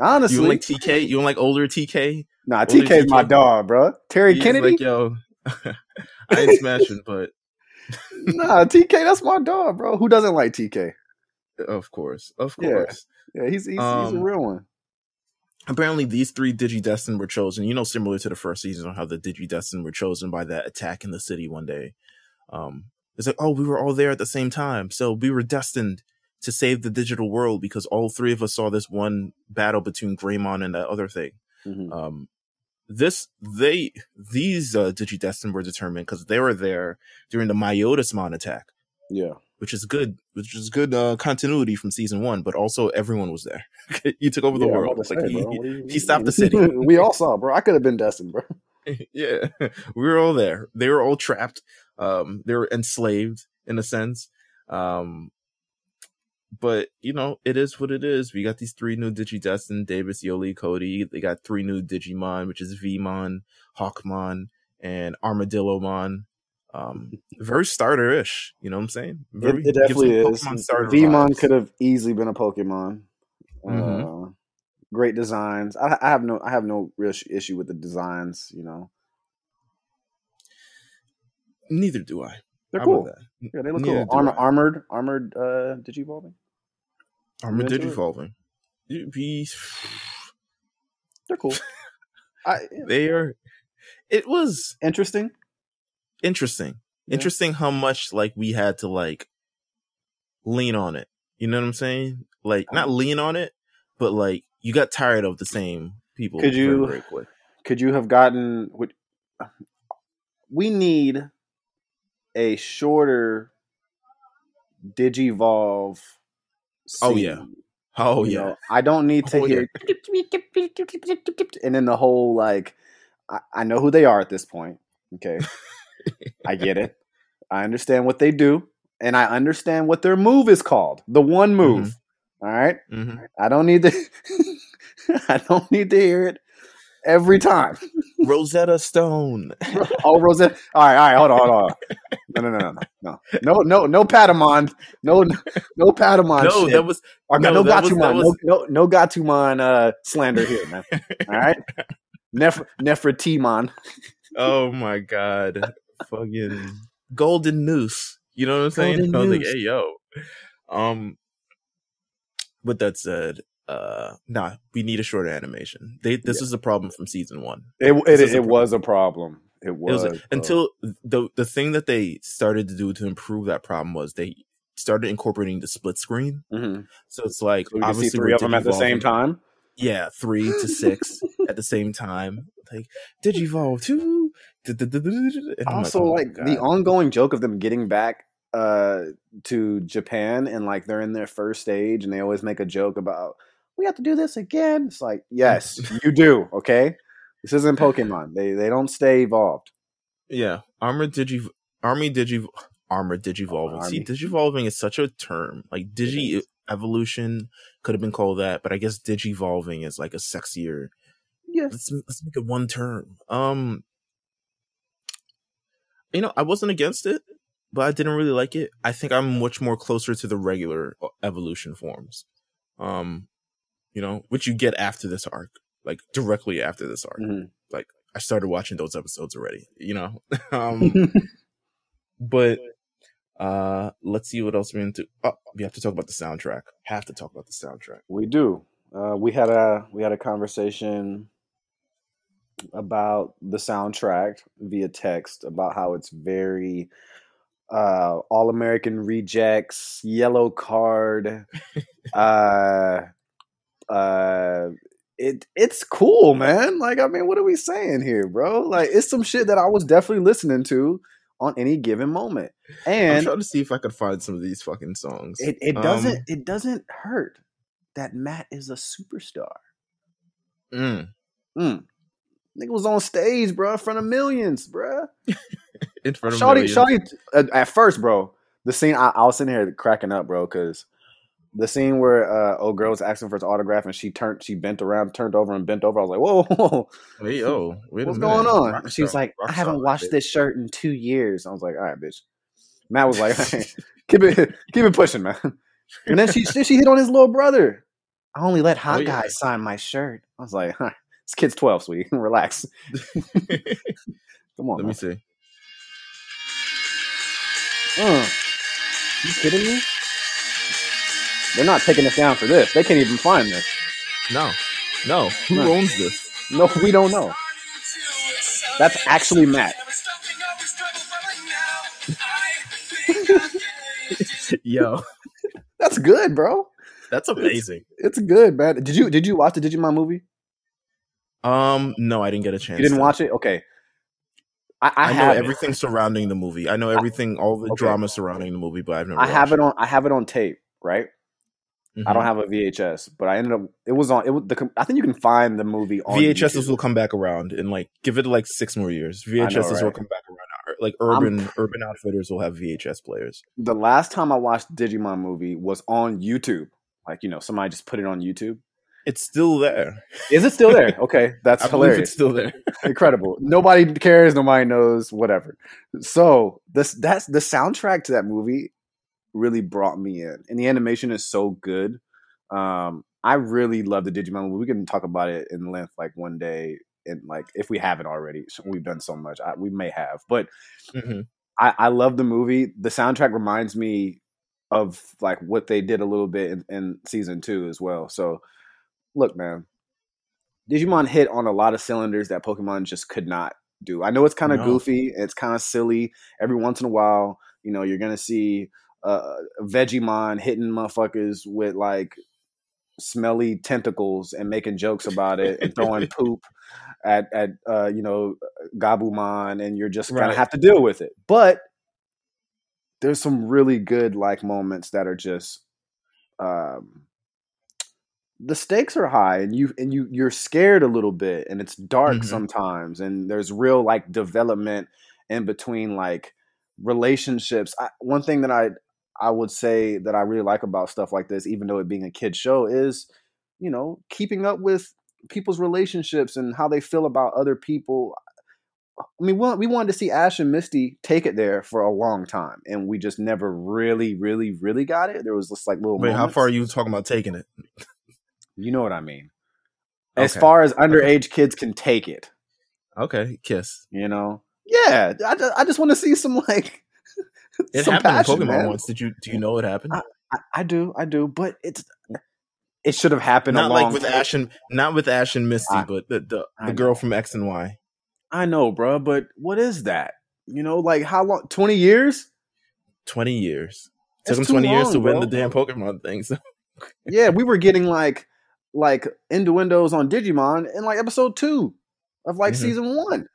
Honestly, you don't like TK? You don't like older TK? nah, TK's my dog, bruh. Terry Kennedy. like, yo, I ain't smashing, but nah, TK, that's my dog, bro. Who doesn't like TK? of course, of course. Yeah, he's he's, he's a Um, real one. apparently these three Digidestin were chosen, you know, similar to the first season, on how the Digidestin were chosen by that attack in the city one day. Um, it's like, oh, we were all there at the same time. So we were destined to save the digital world because all three of us saw this one battle between Greymon and that other thing. Mhm. Um, this, they, these, uh, Digidestin were determined because they were there during the Myotismon attack, Yeah. which is good, which is good, uh, continuity from season one, but also everyone was there. you took over the Yeah, world. about to Like, say, he- bro, what do you- he stopped the city. we all saw, bro. I could have been destined, bro. yeah, we were all there. They were all trapped. Um, they were enslaved in a sense. Um, but you know, it is what it is. We got these three new Digidestin, Davis, Yolei, Cody. They got three new Digimon, which is Veemon, Hawkmon, and Armadillomon. Um, very starter-ish. You know what I'm saying? Very, it, it definitely is. Veemon vibes. could have easily been a Pokemon. Mhm. Uh, great designs. I, I have no, I have no real issue with the designs. You know, Neither do I. they're cool. Yeah, they look Neither cool. do Armor, armored, armored, uh, Digivolving. Armor into it? Digivolving. You be- They're cool. I, They are. It was interesting. interesting. Yeah. Interesting how much like we had to like lean on it. You know what I'm saying? Like not lean on it, but like you got tired of the same people. Could you- very quick. Could you have gotten? Would, we need a shorter Digivolve. Oh, yeah. Oh You yeah. know, I don't need to Oh, yeah. hear and then the whole like I, I know who they are at this point. Okay. I get it. I understand what they do, and I understand what their move is called. The one move. Mm-hmm. All right. hmm I don't need to I don't need to hear it every time. Rosetta Stone. Oh, Rosetta. All right, all right, hold on, hold on. No, no, no, no, no, no, no, no, Patamon, no, no Patamon. no, shit. that was Or no, no, no that was- that Gatomon, was- no, no, no Gatomon uh, slander here, man. All right, Nef- Nefertimon. oh my god. Fucking golden noose. You know what I'm saying? Golden I was like, noose. hey yo. Um with that said, uh nah, we need a shorter animation. They this is a problem from season one. It This it, is a it was a problem. It It was, was bro. until the the thing that they started to do to improve that problem was they started incorporating the split screen. Mhm. So it's like So we see obviously three of them at the same time. Yeah, three to six at the same time. Like Digivolve two. And I'm also oh like the ongoing joke of them getting back uh to Japan and like they're in their first stage and they always make a joke about we have to do this again. It's like, yes, you do, okay? This isn't Pokemon. They they don't stay evolved. yeah, armor digi army digi armor digivolving. See, Army. digivolving is such a term. Like digi evolution could have been called that, but I guess digivolving is like a sexier Yes. let's let's make it one term. Um, you know, I wasn't against it, but I didn't really like it. I think I'm much more closer to the regular uh, evolution forms. Um, you know, which you get after this arc, like directly after this arc. Mhm. Like I started watching those episodes already. You know, um, but uh, let's see what else we're into. Oh, we have to talk about the soundtrack. Have to talk about the soundtrack. We do. Uh, we had a we had a conversation about the soundtrack via text about how it's very uh, all American rejects, Yellowcard. uh, uh, it it's cool, man. Like, I mean, what are we saying here, bro? Like, it's some shit that I was definitely listening to on any given moment, And I'm trying to see if I could find some of these fucking songs. it, it Um, doesn't it doesn't hurt that Matt is a superstar. mm. Mm. Nigga was on stage, bro, in front of millions, bro. in front of Shawty, millions. Shawty, at, at first, bro, the scene, I, I was sitting here cracking up, bro, because the scene where uh, old girl was asking for his autograph and she turned, she bent around, turned over and bent over. I was like, whoa, whoa, whoa, oh, wait a what's going on? Rock she was like, I haven't washed bitch. this shirt in two years. I was like, all right, bitch. Matt was like, keep it, keep it pushing, man. And then she, she, hit on his little brother. I only let hot Oh, yeah. guys sign my shirt. I was like, huh, this kid's 12, sweetie. Relax. Come on, Let man. me see. Uh, you kidding me? They're not taking us down for this. They can't even find this. No, no. Who No. owns this? No, we don't know. That's actually Matt. Yo, That's good, bro. that's amazing. It's good, man. Did you did you watch the Digimon movie? Um, no, I didn't get a chance. You didn't to. watch it? Okay. I, I, I, know have everything surrounding the movie. I know everything, all the Okay. drama surrounding the movie, but I've never. I have watched it on. I have it on tape, right? I don't Mhm. have a VHS, but I ended up. It was on. It was the. I think you can find the movie on VHSs YouTube. will come back around and like give it like six more years. know, VHSs will come back around. like urban urban outfitters will have VHS players. The last time I watched Digimon movie was on YouTube. Like you know, somebody just put it on YouTube. It's still there. Is it still there? Okay, that's I hilarious. it's still there. Incredible. Nobody cares. Nobody knows. Whatever. So this that's the soundtrack to that movie really brought me in, and the animation is so good. Um, I really love the Digimon movie. We can talk about it in length like one day, and like if we haven't already, we've done so much. I, we may have, but hmm I, I love the movie. The soundtrack reminds me of like what they did a little bit in, in season two as well. So, look, man, Digimon hit on a lot of cylinders that Pokemon just could not do. I know it's kind of No. goofy, it's kind of silly. Every once in a while, you know, you're gonna see uh, Vegemon hitting motherfuckers with like smelly tentacles and making jokes about it and throwing poop at at uh, you know Gabumon, and you're just gonna Right. have to deal with it. But there's some really good like moments that are just um the stakes are high and you and you you're scared a little bit and it's dark Mhm. sometimes and there's real like development in between like relationships I, one thing that i i would say that i really like about stuff like this even though it being a kid show is you know keeping up with people's relationships and how they feel about other people I mean, we, we wanted to see Ash and Misty take it there for a long time, and we just never really, really, really got it. There was just like little. Wait, how far are you talking about taking it? You know what I mean. As far as underage kids can take it, Okay, kiss. you know. Yeah, I just, I just want to see some like. It some happened passion, in Pokemon man. once. Did you do you know it happened? I, I do, I do, but it's it should have happened. not like with time- Ash and not with Ash and Misty, I- but the the, I the girl from X and Y. I know, bro, but what is that? You know, like how long? Twenty years? Twenty years. That's Took him too twenty years long, to win the damn Pokemon things. Yeah, we were getting like like innuendos on Digimon in like episode two of like Mhm. season one.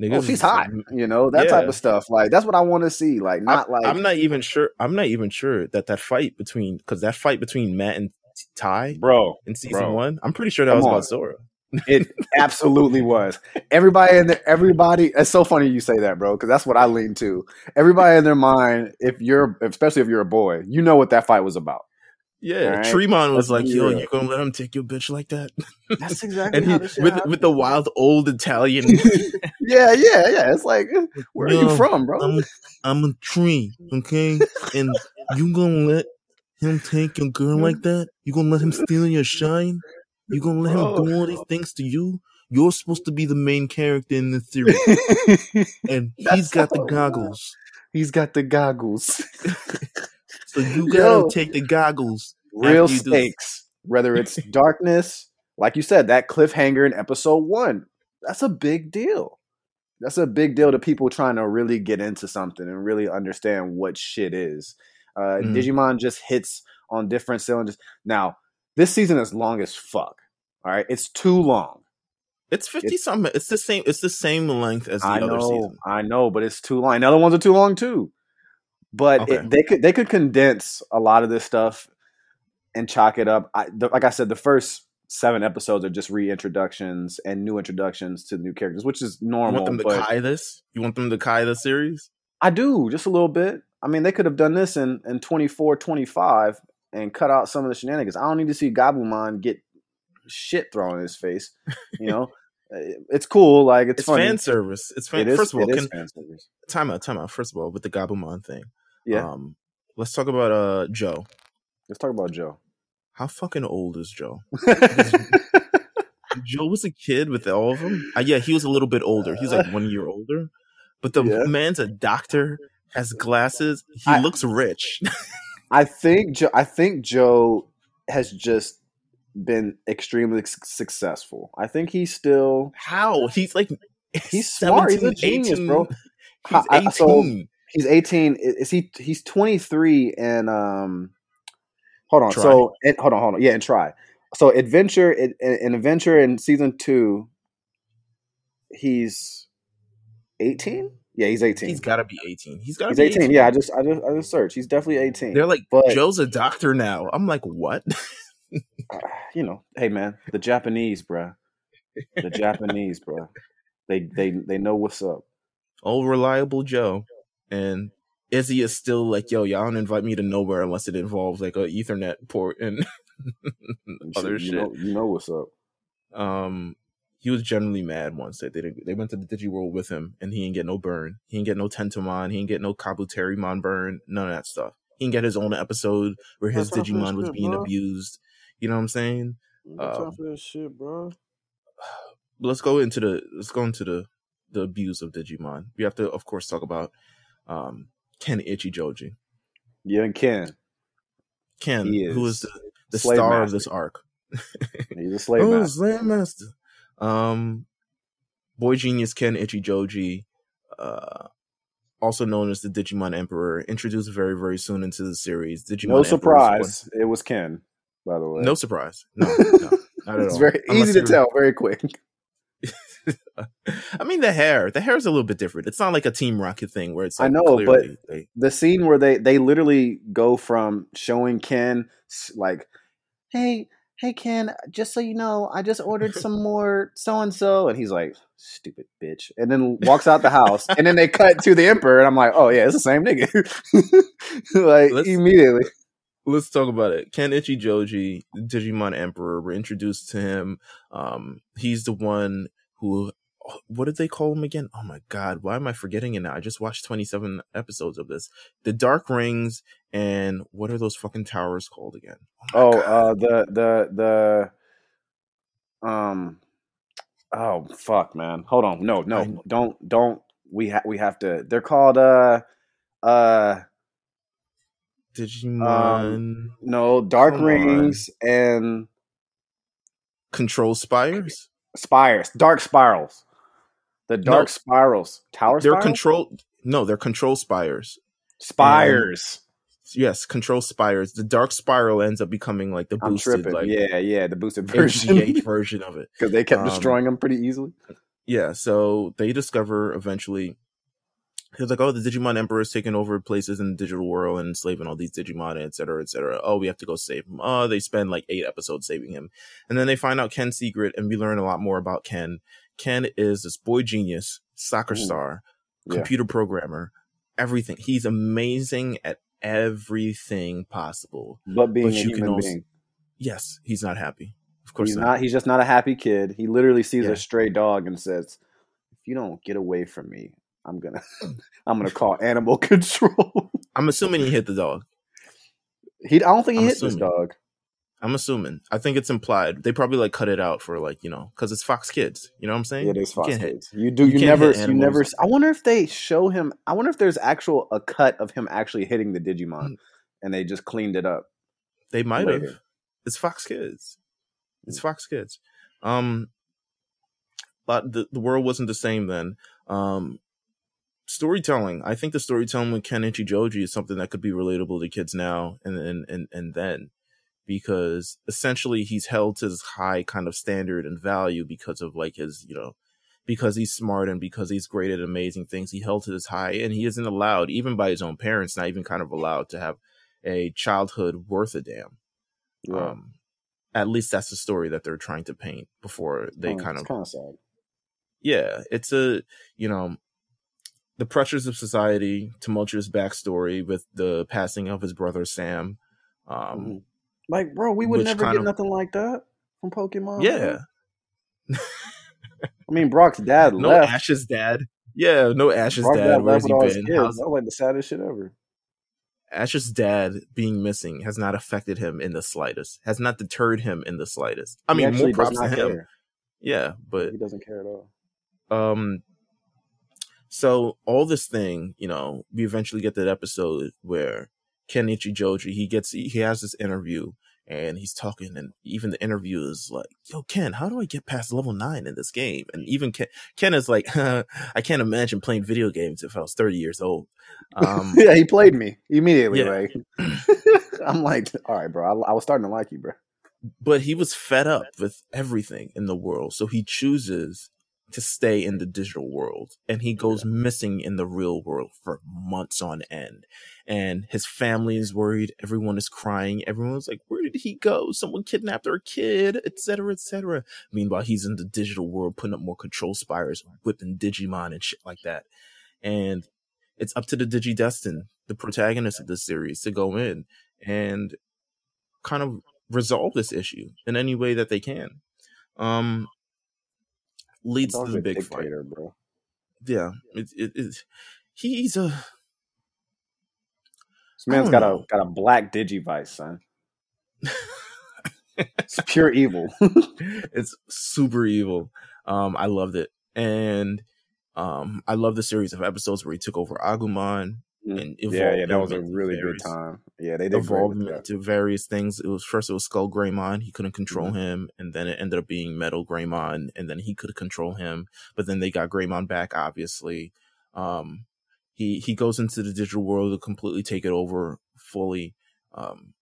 Niggas Oh, she's hot. You know that type of stuff. Like that's what I want to see. Like not I, like I'm not even sure. I'm not even sure that that fight between because that fight between Matt and Tai bro. in season bro. one. I'm pretty sure that Come was on. about Sora. It absolutely was. Everybody in there, everybody. It's so funny you say that, bro, because that's what I lean to. Everybody in their mind, if you're, especially if you're a boy, you know what that fight was about. Yeah, Alright, Tremon was let's like, "Yo, you gonna let him take your bitch like that?" That's exactly and he with happened. with the wild old Italian. yeah, yeah, yeah. It's like, eh, where are you from, bro? I'm I'm a tree, okay, and you gonna let him take your girl like that? You gonna let him steal your shine? You gonna let him Bro. do all these things to you? You're supposed to be the main character in this series, and he's That's got the goggles. He's got the goggles. So you gotta Yo. take the goggles. Real stakes. Whether it's darkness, like you said, that cliffhanger in episode one, that's a big deal. That's a big deal to people trying to really get into something and really understand what shit is. Uh, Mhm. Digimon just hits on different cylinders. Now, this season is long as fuck. All right, it's too long. It's fifty It's- something. It's the same. It's the same length as the I other know, season. I know, but it's too long. And the other ones are too long too. But Okay. it, they could they could condense a lot of this stuff and chalk it up. I, the, like I said, the first seven episodes are just reintroductions and new introductions to new characters, which is normal. You want them to kai this? You want them to kai the series? I do just a little bit. I mean, they could have done this in in 24, 25 and cut out some of the shenanigans. I don't need to see Gabumon get shit thrown in his face. You know, Uh, it's cool. Like it's, It's, funny. fan service. It's fan. It is. First of all, it is can fan service. time out, time out. First of all, with the Gabumon thing. Yeah. Um, let's talk about uh Joe. Let's talk about Joe. How fucking old is Joe? Joe was a kid with all of them. Uh, yeah, he was a little bit older. He's like one year older, but the Yeah. man's a doctor, has glasses. He I- looks rich. I think Joe, I think Joe has just been extremely successful. I think he's still How? He's like He's smart. He's a genius, 18. bro. He's I- I- eighteen. so- he's 18 is he he's 23 and um hold on Try. so and, hold on hold on yeah and try so adventure in, in adventure in season 2 he's 18 yeah he's 18 He's got to be eighteen. He's got to be 18 18. yeah i just i just i just searched he's definitely 18 They're like, But- Joe's a doctor now. I'm like, what? you know hey man the japanese bruh the japanese bruh they they they know what's up old reliable Joe, and Izzy is still like, yo, y'all don't invite me to nowhere unless it involves like a Ethernet port and other you shit. Know, you know what's up. Um, he was generally mad once that they they went to the Digi World with him and he didn't get no burn. He didn't get no Tentomon. He didn't get no Kabuterimon burn. None of that stuff. He didn't get his own episode where his That's Digimon was shit, being bro. abused. You know what I'm saying? No Um, that shit, bro. let's go into the let's go into the the abuse of Digimon. We have to, of course, talk about um Ken Ichijoji. Yeah, Ken. Ken, He who is is the, the star of this arc. He's a slave oh, master. Slave Master. Um, Boy Genius Ken Ichijoji, uh, also known as the Digimon Emperor, introduced very very soon into the series. Digimon No Emperor is surprise. It was Ken, by the way. no surprise. No, no not at it's all. very Unless easy to tell, very quick. I mean, the hair. The hair is a little bit different. It's not like a Team Rocket thing where it's. I Like know, but- they- The scene where they they literally go from showing Ken like, "Hey, hey Ken, just so you know, I just ordered some more so and so," and he's like, "Stupid bitch," and then walks out the house, and then they cut to the Emperor, and I'm like, "Oh yeah, it's the same nigga." like Let's- immediately. let's talk about it. Ken Ichijoji, Digimon Emperor, we're introduced to him. Um, he's the one who, what did they call him again? Oh my god, why am I forgetting it now? I just watched 27 episodes of this. The Dark Rings and what are those fucking towers called again? my Oh, uh, the the the um, oh fuck, man, hold on, no, I- no, don't don't. We ha- we have to. They're called uh uh Digimon no Dark Come on. Rings and Control Spires. Spires, Dark Spirals. The Dark No. Spirals, Tower They're Spirals, control. No, they're Control Spires. Spires. Yes, Control Spires. The Dark Spiral ends up becoming like the boosted, like yeah, yeah, the boosted version HGH version of it. because they kept Um, destroying them pretty easily. yeah, so they discover eventually. He was like, "Oh, the Digimon Emperor is taking over places in the digital world and enslaving all these Digimon, et cetera, et cetera. Oh, we have to go save him. Oh, they spend like eight episodes saving him, and then they find out Ken's secret, and we learn a lot more about Ken. Ken is this boy genius, soccer Ooh. star, Yeah. computer programmer, everything. He's amazing at everything possible. But being but a you can human also- being, Yes, he's not happy. Of course he's not. He's just not a happy kid. He literally sees Yeah. a stray dog and says, "If you don't get away from me, I'm gonna, I'm gonna call animal control." I'm assuming he hit the dog. he, I don't think he I'm hit this dog. I'm assuming. I think it's implied. They probably like cut it out for like you know because it's Fox Kids. You know what I'm saying? It is Fox hit- Kids. You do. you You, never. You never. I wonder if they show him. I wonder if there's actual a cut of him actually hitting the Digimon, Mm. and they just cleaned it up. They might have. It's Fox Kids. It's Mm. Fox Kids. Um, but the the world wasn't the same then. Um, storytelling. I think the storytelling with Ken Ichijoji is something that could be relatable to kids now and and and, and then. Because essentially he's held to this high kind of standard and value because of like his, you know, because he's smart and because he's great at amazing things. He held to this high and he isn't allowed, even by his own parents, not even kind of allowed to have a childhood worth a damn. Yeah. Um, at least that's the story that they're trying to paint before they Kinda- kind of kind of sad. yeah it's a you know the pressures of society tumultuous backstory with the passing of his brother sam um. Like, bro, we would never get of- nothing like that from Pokemon. yeah. I mean, Brock's dad no left. ash's dad yeah no ash's Brock's dad where's he with all his been That was like the saddest shit ever. ash's dad being missing has not affected him in the slightest has not deterred him in the slightest i He mean more props to him care. yeah but He doesn't care at all. um so all this thing you know we eventually get that episode where ken ichijoji he gets he has this interview and he's talking and even the interview is like yo ken how do i get past level 9 in this game and even ken, ken is like i can't imagine playing video games if i was 30 years old um yeah, he played me immediately. Yeah. Like, I'm like, all right, bro. I, I was starting to like you, bro. but he was fed up with everything in the world so he chooses to stay in the digital world and he goes missing in the real world for months on end. And his family is worried everyone is crying everyone's like where did he go? Someone kidnapped our kid etc etc meanwhile he's in the digital world putting up more control spires whipping digimon and shit like that. And it's up to the Digidestin, the protagonist of this series, to go in and kind of resolve this issue in any way that they can. Um, leads to the big dictator, fight, bro. Yeah, it, it, it, he's a. This man's got know. a got a black digivice, son. it's pure evil. it's super evil. Um, I loved it, and um, I love the series of episodes where he took over Agumon. And yeah, yeah, that was a really various, good time. Yeah, they evolved him into various things. It was first it was Skull Greymon, he couldn't control mm-hmm. him, and then it ended up being Metal Greymon, and then he could control him. But then they got Greymon back, obviously. Um, he he goes into the digital world to completely take it over fully. Um,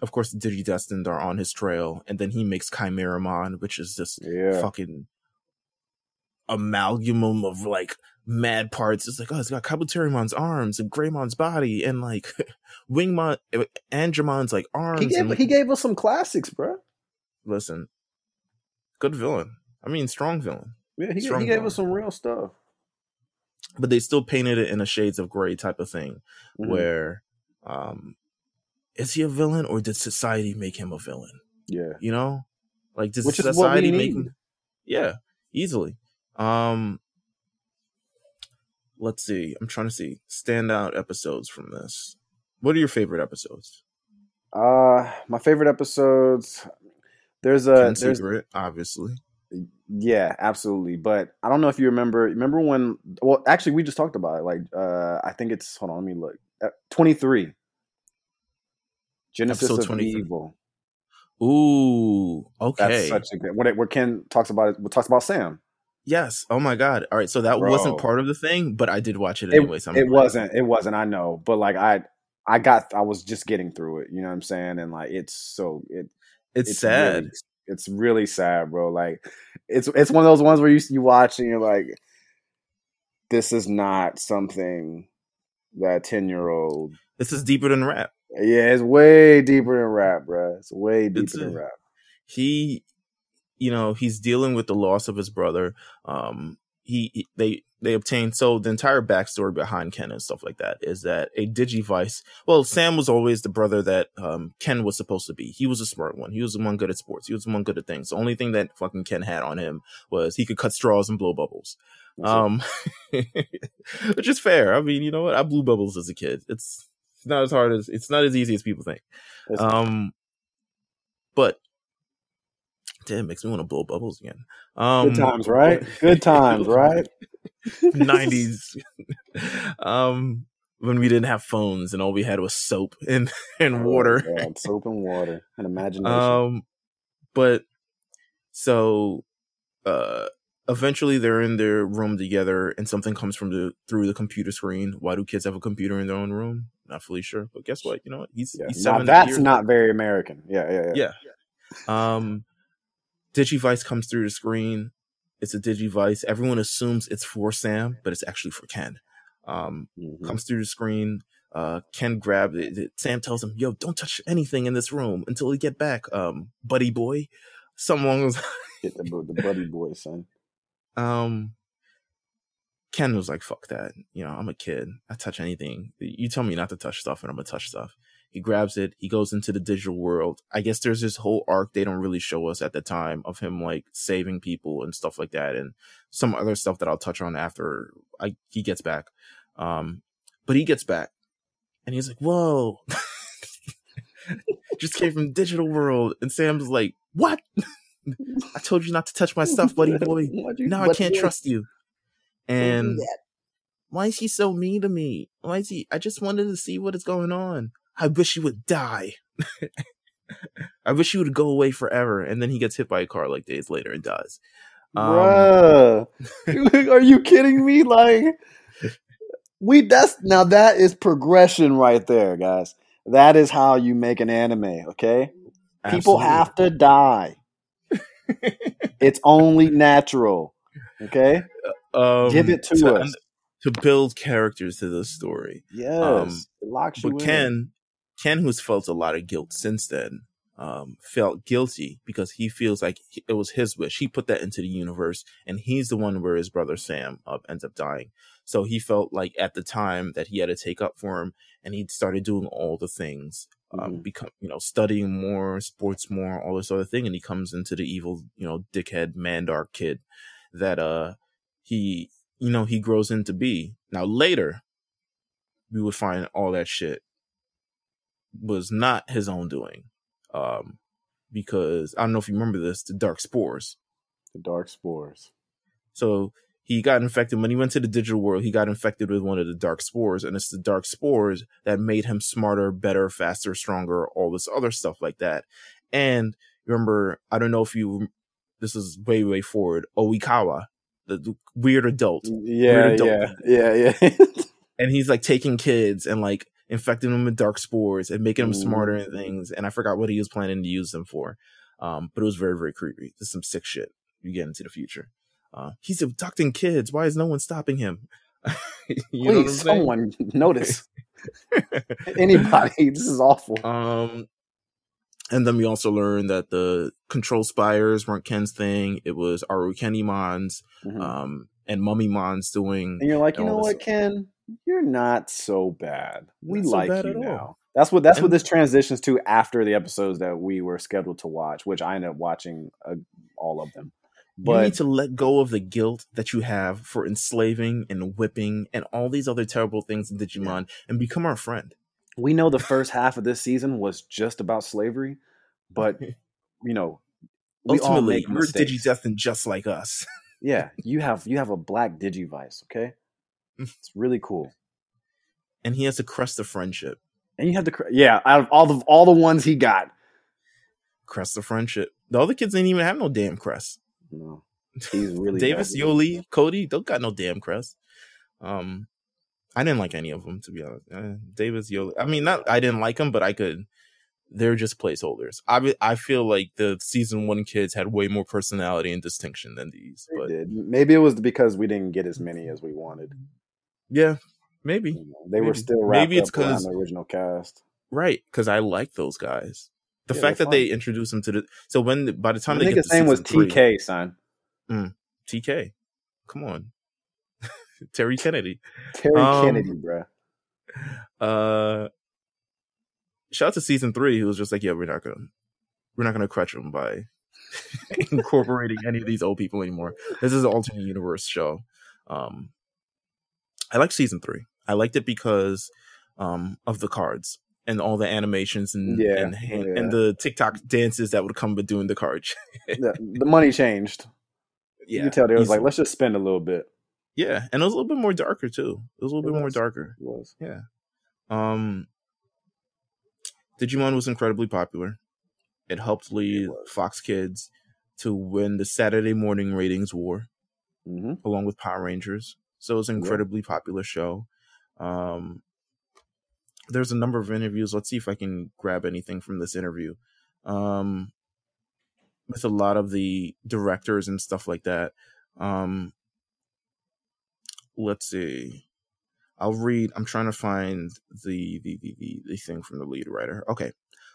of course, the Digidestined are on his trail, and then he makes Chimeramon, which is just yeah. fucking amalgamum of like mad parts. It's like, oh, it's got Kabuterimon's arms and Greymon's body and like Wingmon, Angemon's like arms. He gave, and, he gave us some classics, bro. Listen, good villain. I mean, strong villain. Yeah, he, he gave villain. us some real stuff. But they still painted it in a shades of gray type of thing, mm-hmm. where um, is he a villain or did society make him a villain? Yeah, you know, like did Which society make him? Yeah, easily. Um, let's see. I'm trying to see standout episodes from this. What are your favorite episodes? Uh, my favorite episodes. There's a Ken there's Secret, obviously. Yeah, absolutely. But I don't know if you remember. Remember when? Well, actually, we just talked about it. Like, uh, I think it's. Hold on, let me look. Uh, Twenty three. Genesis Episode of 23. Evil. Ooh, okay. That's such a good. What, what Ken talks about it. What talks about Sam. Yes. Oh my god. All right. So that Bro. wasn't part of the thing, but I did watch it anyway. So it wasn't. It wasn't. I know, but like I, I got. I was just getting through it. You know what I'm saying? And like it's so it. It's, it's sad. Really, it's really sad, bro. Like it's it's one of those ones where you you watch and you're like, this is not something that ten year old. This is deeper than rap. Yeah, it's way deeper than rap, bro. It's way deeper it's a, than rap. He you know he's dealing with the loss of his brother um he they they obtained so the entire backstory behind ken and stuff like that is that a digivice well sam was always the brother that um ken was supposed to be. He was a smart one. He was the one good at sports. He was the one good at things. The only thing that fucking ken had on him was he could cut straws and blow bubbles. Um which is fair. I mean you know what? I blew bubbles as a kid. It's it's not as hard as it's not as easy as people think. Um but Damn, makes me want to blow bubbles again. Um, Good times, right? Good times, right? Nineties. um, when we didn't have phones and all we had was soap and and oh, water. God, soap and water and imagination. Um, but so, uh, eventually they're in their room together and something comes from the through the computer screen. Why do kids have a computer in their own room? Not fully sure, but guess what? You know what? He's, yeah. he's seven. Now that's not very American. Yeah, yeah, yeah. Yeah. Um, Digivice comes through the screen. It's a Digivice. Everyone assumes it's for Sam, but it's actually for Ken. Um, mm-hmm. Comes through the screen. Uh, Ken grabs it. Sam tells him, "Yo, don't touch anything in this room until we get back." Um, buddy boy, someone was get the, the buddy boy, son. Um, Ken was like, "Fuck that." You know, I'm a kid. I touch anything. You tell me not to touch stuff, and I'm gonna touch stuff. He grabs it. He goes into the digital world. I guess there's this whole arc they don't really show us at the time of him like saving people and stuff like that, and some other stuff that I'll touch on after I, he gets back. Um, but he gets back, and he's like, "Whoa." Just came from digital world, and Sam's like, "What? I told you not to touch my stuff, buddy boy. Now I can't trust you." And why is he so mean to me? Why is he? I just wanted to see what is going on. I wish you would die. I wish you would go away forever. And then he gets hit by a car like days later and dies. Um, Bruh, are you kidding me? Like, we that's now that is progression right there, guys. That is how you make an anime. Okay, absolutely. people have to die. it's only natural. Okay, um, give it to, to us to build characters to the story. Yes, um, it locks you but in. Ken Ken, who's felt a lot of guilt since then, um, felt guilty because he feels like it was his wish. He put that into the universe, and he's the one where his brother Sam uh, ends up dying. So he felt like at the time that he had to take up for him, and he started doing all the things, um, Mm-hmm. become you know studying more, sports more, all this other thing, and he comes into the evil, you know, dickhead Mandark kid that uh he you know he grows into be. Now later, we would find all that shit was not his own doing um, because I don't know if you remember this, the dark spores. The dark spores. So he got infected when he went to the digital world. He got infected with one of the dark spores, and it's the dark spores that made him smarter, better, faster, stronger, all this other stuff like that. And remember, I don't know if you. This is way way forward. Oikawa, the, the weird adult, Yeah, adult. yeah, yeah, yeah. and he's like taking kids and like infecting them with dark spores and making them Mhm. smarter and things. And I forgot what he was planning to use them for. Um, but it was very, very creepy. There's some sick shit you get into the future. Uh, he's abducting kids. Why is no one stopping him? you know what I'm Please, someone notice. Anybody. This is awful. Um, and then we also learned that the control spires weren't Ken's thing. It was Arukenimons, Mhm. um, and Mummy Mon's doing. and you're like, you know what, Ken? You're not so bad. We Not so like bad you at all. now. That's what that's what this transitions to after the episodes that we were scheduled to watch, which I ended up watching uh, all of them. you But need to let go of the guilt that you have for enslaving and whipping and all these other terrible things in Digimon and become our friend. we know the first half of this season was just about slavery, but you know, we all Ultimately, make you're mistakes. Digidestined just like us. Yeah, you have you have a black Digivice, okay? It's really cool. and he has a crest of friendship. And you have the cr- yeah, out of all the all the ones he got. Crest of friendship. The other kids didn't even have no damn crest. No. He's really Davis. Yolei, Cody, don't got no damn crest. Um, I didn't like any of them to be honest. Uh, Davis, Yolei. I mean, not I didn't like them, but I could. They're just placeholders. I I feel like the season one kids had way more personality and distinction than these. They But did. Maybe it was because we didn't get as many as we wanted. Yeah, maybe You know, they were still Maybe it's because the original cast. right because I like those guys. The Yeah, fact that they introduced them to the so when by the time I they think get his name was season three- TK, son. TK, come on, Terry Kennedy. Terry Um, Kennedy, bruh. Uh, shout out to season three, who was just like, yeah, we're not gonna, we're not gonna crutch them by incorporating any of these old people anymore. This is an alternate universe show. Um, I like season three. I liked it because um of the cards and all the animations and Yeah, and, hand- yeah. and the TikTok dances that would come with doing the cards. the, the money changed. You yeah, could tell they was easily. like, let's just spend a little bit. yeah, and it was a little bit more darker too. It was a little It bit more darker. It was. Um, Digimon was incredibly popular. It helped lead was. Fox Kids to win the Saturday morning ratings war hmm along with Power Rangers. So it was an Yeah. incredibly popular show. Um, there's a number of interviews. Let's see if I can grab anything from this interview. Um, with a lot of the directors and stuff like that. Um, let's see. I'll read. I'm trying to find the the the the, the thing from the lead writer. Okay.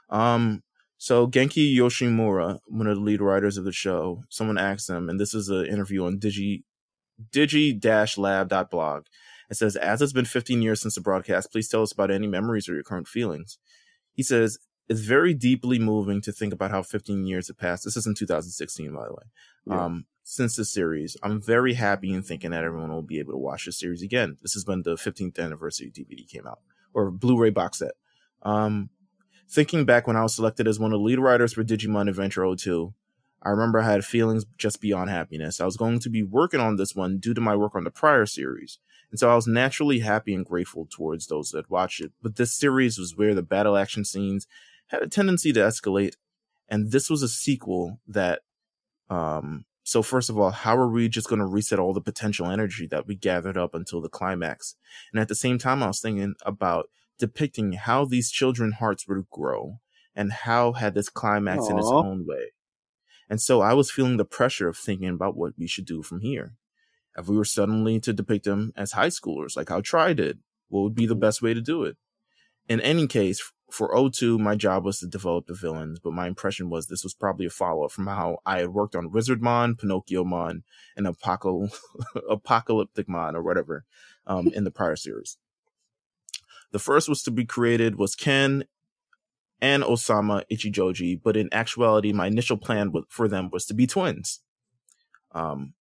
Um. So Genki Yoshimura, one of the lead writers of the show, someone asked him, and this is an interview on Digi digi-lab.blog. It says, as it's been 15 years since the broadcast, please tell us about any memories or your current feelings. He says, it's very deeply moving to think about how 15 years have passed. This is in 2016, by the way. Yeah. Um, since the series, I'm very happy in thinking that everyone will be able to watch the series again. This is when the 15th anniversary DVD came out, or Blu-ray box set. Um, thinking back when I was selected as one of the lead writers for Digimon Adventure 02, I remember I had feelings just beyond happiness. I was going to be working on this one due to my work on the prior series. And so I was naturally happy and grateful towards those that watched it. But this series was where the battle action scenes had a tendency to escalate. And this was a sequel that, um, so first of all, how are we just going to reset all the potential energy that we gathered up until the climax? And at the same time, I was thinking about depicting how these children hearts would grow and how had this climax in its own way. And so I was feeling the pressure of thinking about what we should do from here. If we were suddenly to depict them as high schoolers, like how Tri did, what would be the best way to do it? In any case, for 02, my job was to develop the villains, but my impression was this was probably a follow up from how I had worked on Wizardmon, Pinocchimon, and Apocal- Apocalyptic Mon, or whatever, um, in the prior series. The first was to be created was Ken and Osamu Ichijoji, but in actuality, my initial plan for them was to be twins. Um,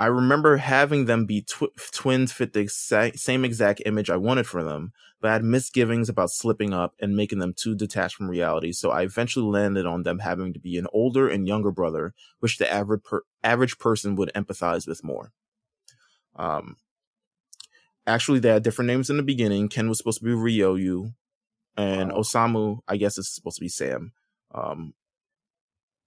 I remember having them be tw- twins fit the exa- same exact image I wanted for them, but I had misgivings about slipping up and making them too detached from reality. So I eventually landed on them having to be an older and younger brother, which the average per- average person would empathize with more. Um, actually, they had different names in the beginning. Ken was supposed to be Ryoyu, and. Osamu, I guess, it's supposed to be Sam. Um,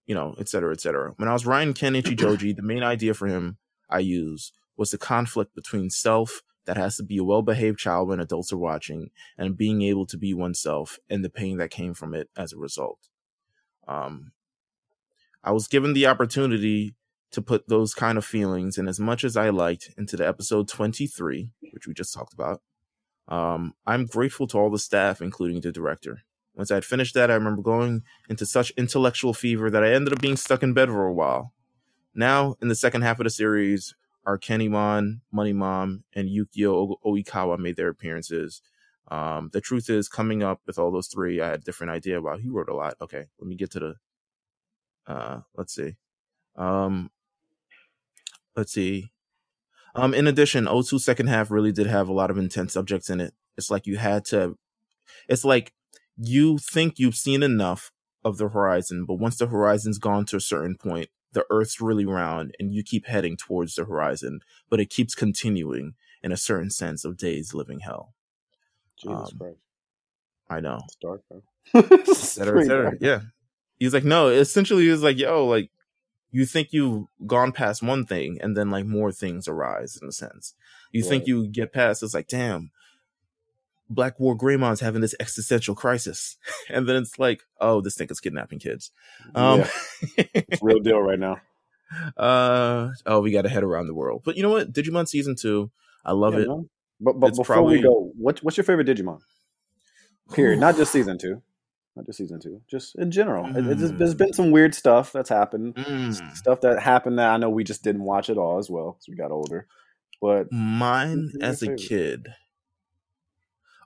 you know, et cetera, et cetera. When I was writing Ken Ichijoji, the main idea for him I use was the conflict between self that has to be a well behaved child when adults are watching and being able to be oneself and the pain that came from it as a result. Um, I was given the opportunity to put those kind of feelings and as much as I liked into the episode 23, which we just talked about. Um, I'm grateful to all the staff, including the director. Once I had finished that, I remember going into such intellectual fever that I ended up being stuck in bed for a while. Now, in the second half of the series, Arukenimon, Money Mom, and Yukio Oikawa made their appearances. Um, the truth is, coming up with all those three, I had a different idea. Wow, he wrote a lot. Okay, let me get to the. Uh, let's see. Um, let's see. Um, in addition, 02 second half really did have a lot of intense subjects in it. It's like you had to. It's like you think you've seen enough of the horizon, but once the horizon's gone to a certain point, the earth's really round and you keep heading towards the horizon, but it keeps continuing in a certain sense of days living hell. Jesus um, Christ. I know. It's dark, bro. cetera. Yeah. He's like, no, essentially he's like, yo, like you think you've gone past one thing and then like more things arise in a sense. You right. think you get past, it's like, damn, Black War Greymon's having this existential crisis. And then it's like, oh, this thing is kidnapping kids. Um, yeah. it's real deal right now. Uh oh, we got to head around the world. But you know what? Digimon season two, I love yeah, it. No. But but it's before probably... we go, what's what's your favorite Digimon? Period. Not just season two. Not just season two. Just in general. Mm. It, there's been some weird stuff that's happened. Mm. Stuff that happened that I know we just didn't watch at all as well as we got older. But mine as a kid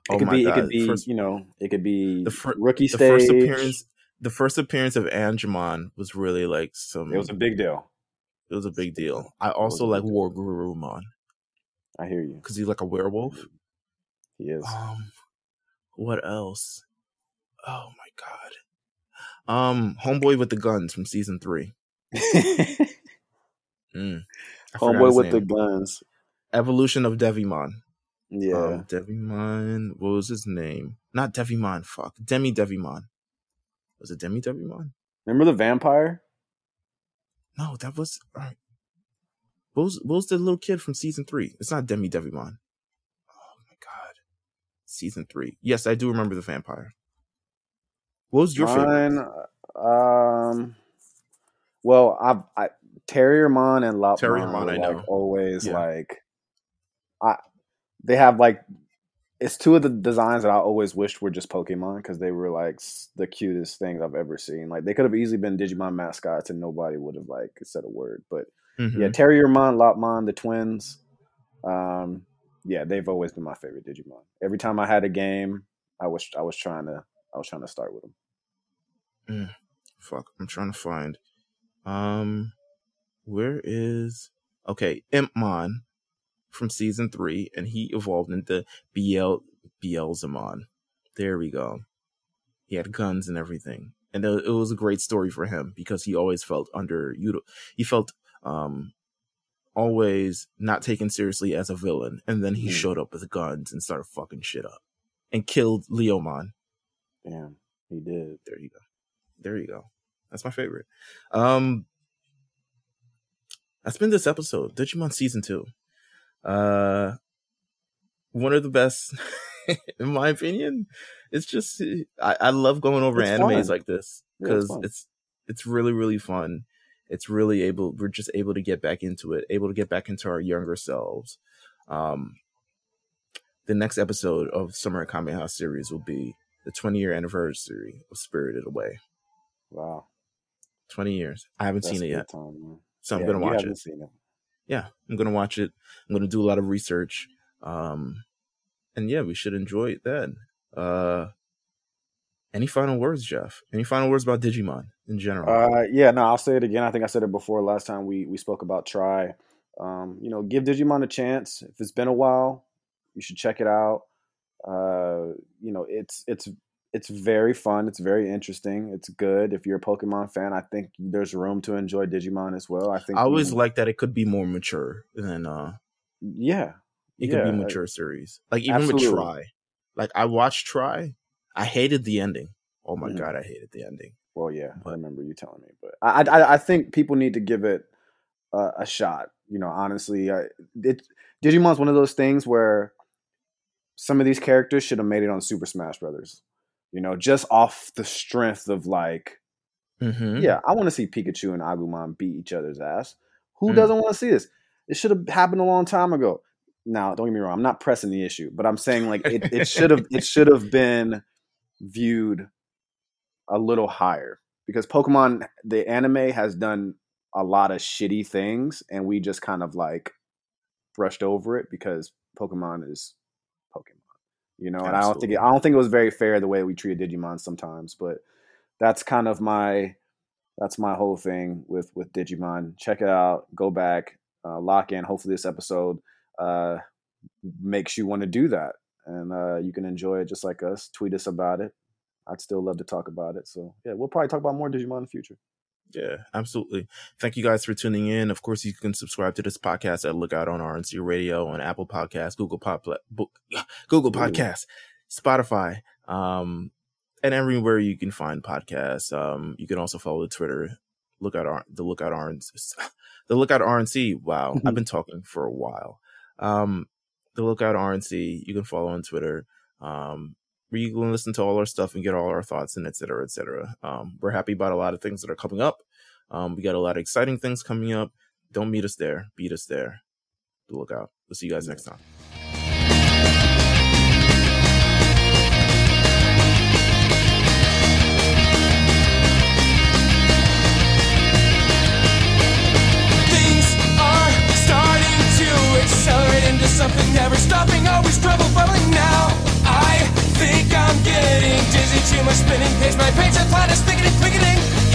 it oh could be. God. It could be. First, you know. It could be the fir- rookie the stage. First appearance. The first appearance of Angemon was really like some. It was a big deal. It was a big deal. I also like WereGarurumon. I hear you. Because he's like a werewolf. He is. Um, what else? Oh my god. Um, Homeboy with the guns from season three. mm, Homeboy with name. the guns. Evolution of Devimon. Yeah. Um, Devimon. What was his name? Not Devimon. Fuck. Demi Devimon. Was it Demi Devimon? Remember the vampire? No, that was. All right. What was, what was the little kid from season three? It's not Demi Devimon. Oh my god. Season three. Yes, I do remember the vampire. What was your Mine, favorite? Um. Well, I, I Terriermon and Lopmon Terriermon, I know. Always yeah. like I they have like it's two of the designs that I always wished were just Pokemon because they were like the cutest things I've ever seen. Like they could have easily been Digimon mascots and nobody would have like said a word. But mm-hmm. yeah, Terriermon, Lopmon, the twins. Um, yeah, they've always been my favorite Digimon. Every time I had a game, I was I was trying to I was trying to start with them. Mm, fuck, I'm trying to find. Um, where is okay Impmon? from season three, and he evolved into BL Beelzemon. There we go. He had guns and everything, and it was a great story for him because he always felt under you. He felt um always not taken seriously as a villain, and then he mm. showed up with guns and started fucking shit up and killed Leomon. Damn, he did. There you go. There you go. That's my favorite. Um, that's been this episode, Digimon season two. Uh, one of the best, in my opinion. It's just I, I love going over it's animes fun. like this because yeah, it's, it's it's really really fun. It's really able. We're just able to get back into it, able to get back into our younger selves. Um, the next episode of Summer Kameha series will be the 20 year anniversary of Spirited Away. Wow, 20 years. I haven't That's seen it yet, time, so I'm Yeah, gonna you watch it. Seen it. Yeah, I'm gonna watch it. I'm gonna do a lot of research. Um, and yeah, we should enjoy it then. Uh, any final words, Jeff? Any final words about Digimon in general? Uh, yeah, no, I'll say it again. I think I said it before last time we we spoke about Tri. Um, you know, give Digimon a chance. If it's been a while, you should check it out. Uh, you know, it's it's it's very fun. It's very interesting. It's good. If you're a Pokemon fan, I think there's room to enjoy Digimon as well. I think I always you- like that it could be more mature than uh yeah, it Yeah, could be mature series. Like even with Tri. Like I watched Tri. I hated the ending. Oh my Mhm. god, I hated the ending. Well, yeah, I remember you telling me, but I, I, I think people need to give it a, a shot. You know, honestly, I, it Digimon's one of those things where some of these characters should have made it on Super Smash Brothers. You know, just off the strength of like, Mm-hmm. yeah, I want to see Pikachu and Agumon beat each other's ass. Who Mm. doesn't want to see this? It should have happened a long time ago. Now, don't get me wrong, I'm not pressing the issue, but I'm saying like it, it should have it should have been viewed a little higher because Pokemon the anime has done a lot of shitty things and we just kind of like brushed over it because Pokemon is. You know, and I don't think it, I don't think it was very fair the way we treated Digimon sometimes, but that's kind of my that's my whole thing with with Digimon. Check it out, go back, uh, lock in. Hopefully, this episode uh, makes you want to do that, and uh, you can enjoy it just like us. Tweet us about it. I'd still love to talk about it. So yeah, we'll probably talk about more Digimon in the future. Yeah, absolutely. Thank you guys for tuning in. Of course, you can subscribe to this podcast at Lookout on RNC Radio on Apple Podcasts, Google Pop, Book, Google. Podcasts, Spotify, um, and everywhere you can find podcasts. Um, you can also follow the Twitter Lookout R- the Lookout RNC, the Lookout RNC. Wow, I've been talking for a while. Um, the Lookout RNC. You can follow on Twitter. Um, where you can listen to all our stuff and get all our thoughts and et cetera, et cetera. Um, we're happy about a lot of things that are coming up. Um, we got a lot of exciting things coming up. Don't meet us there, beat us there. Do look out. We'll see you guys next time. accelerate into something never stopping, always trouble bubbling now think I'm getting dizzy. Too much spinning page. My page, I plan is thickening, quickening.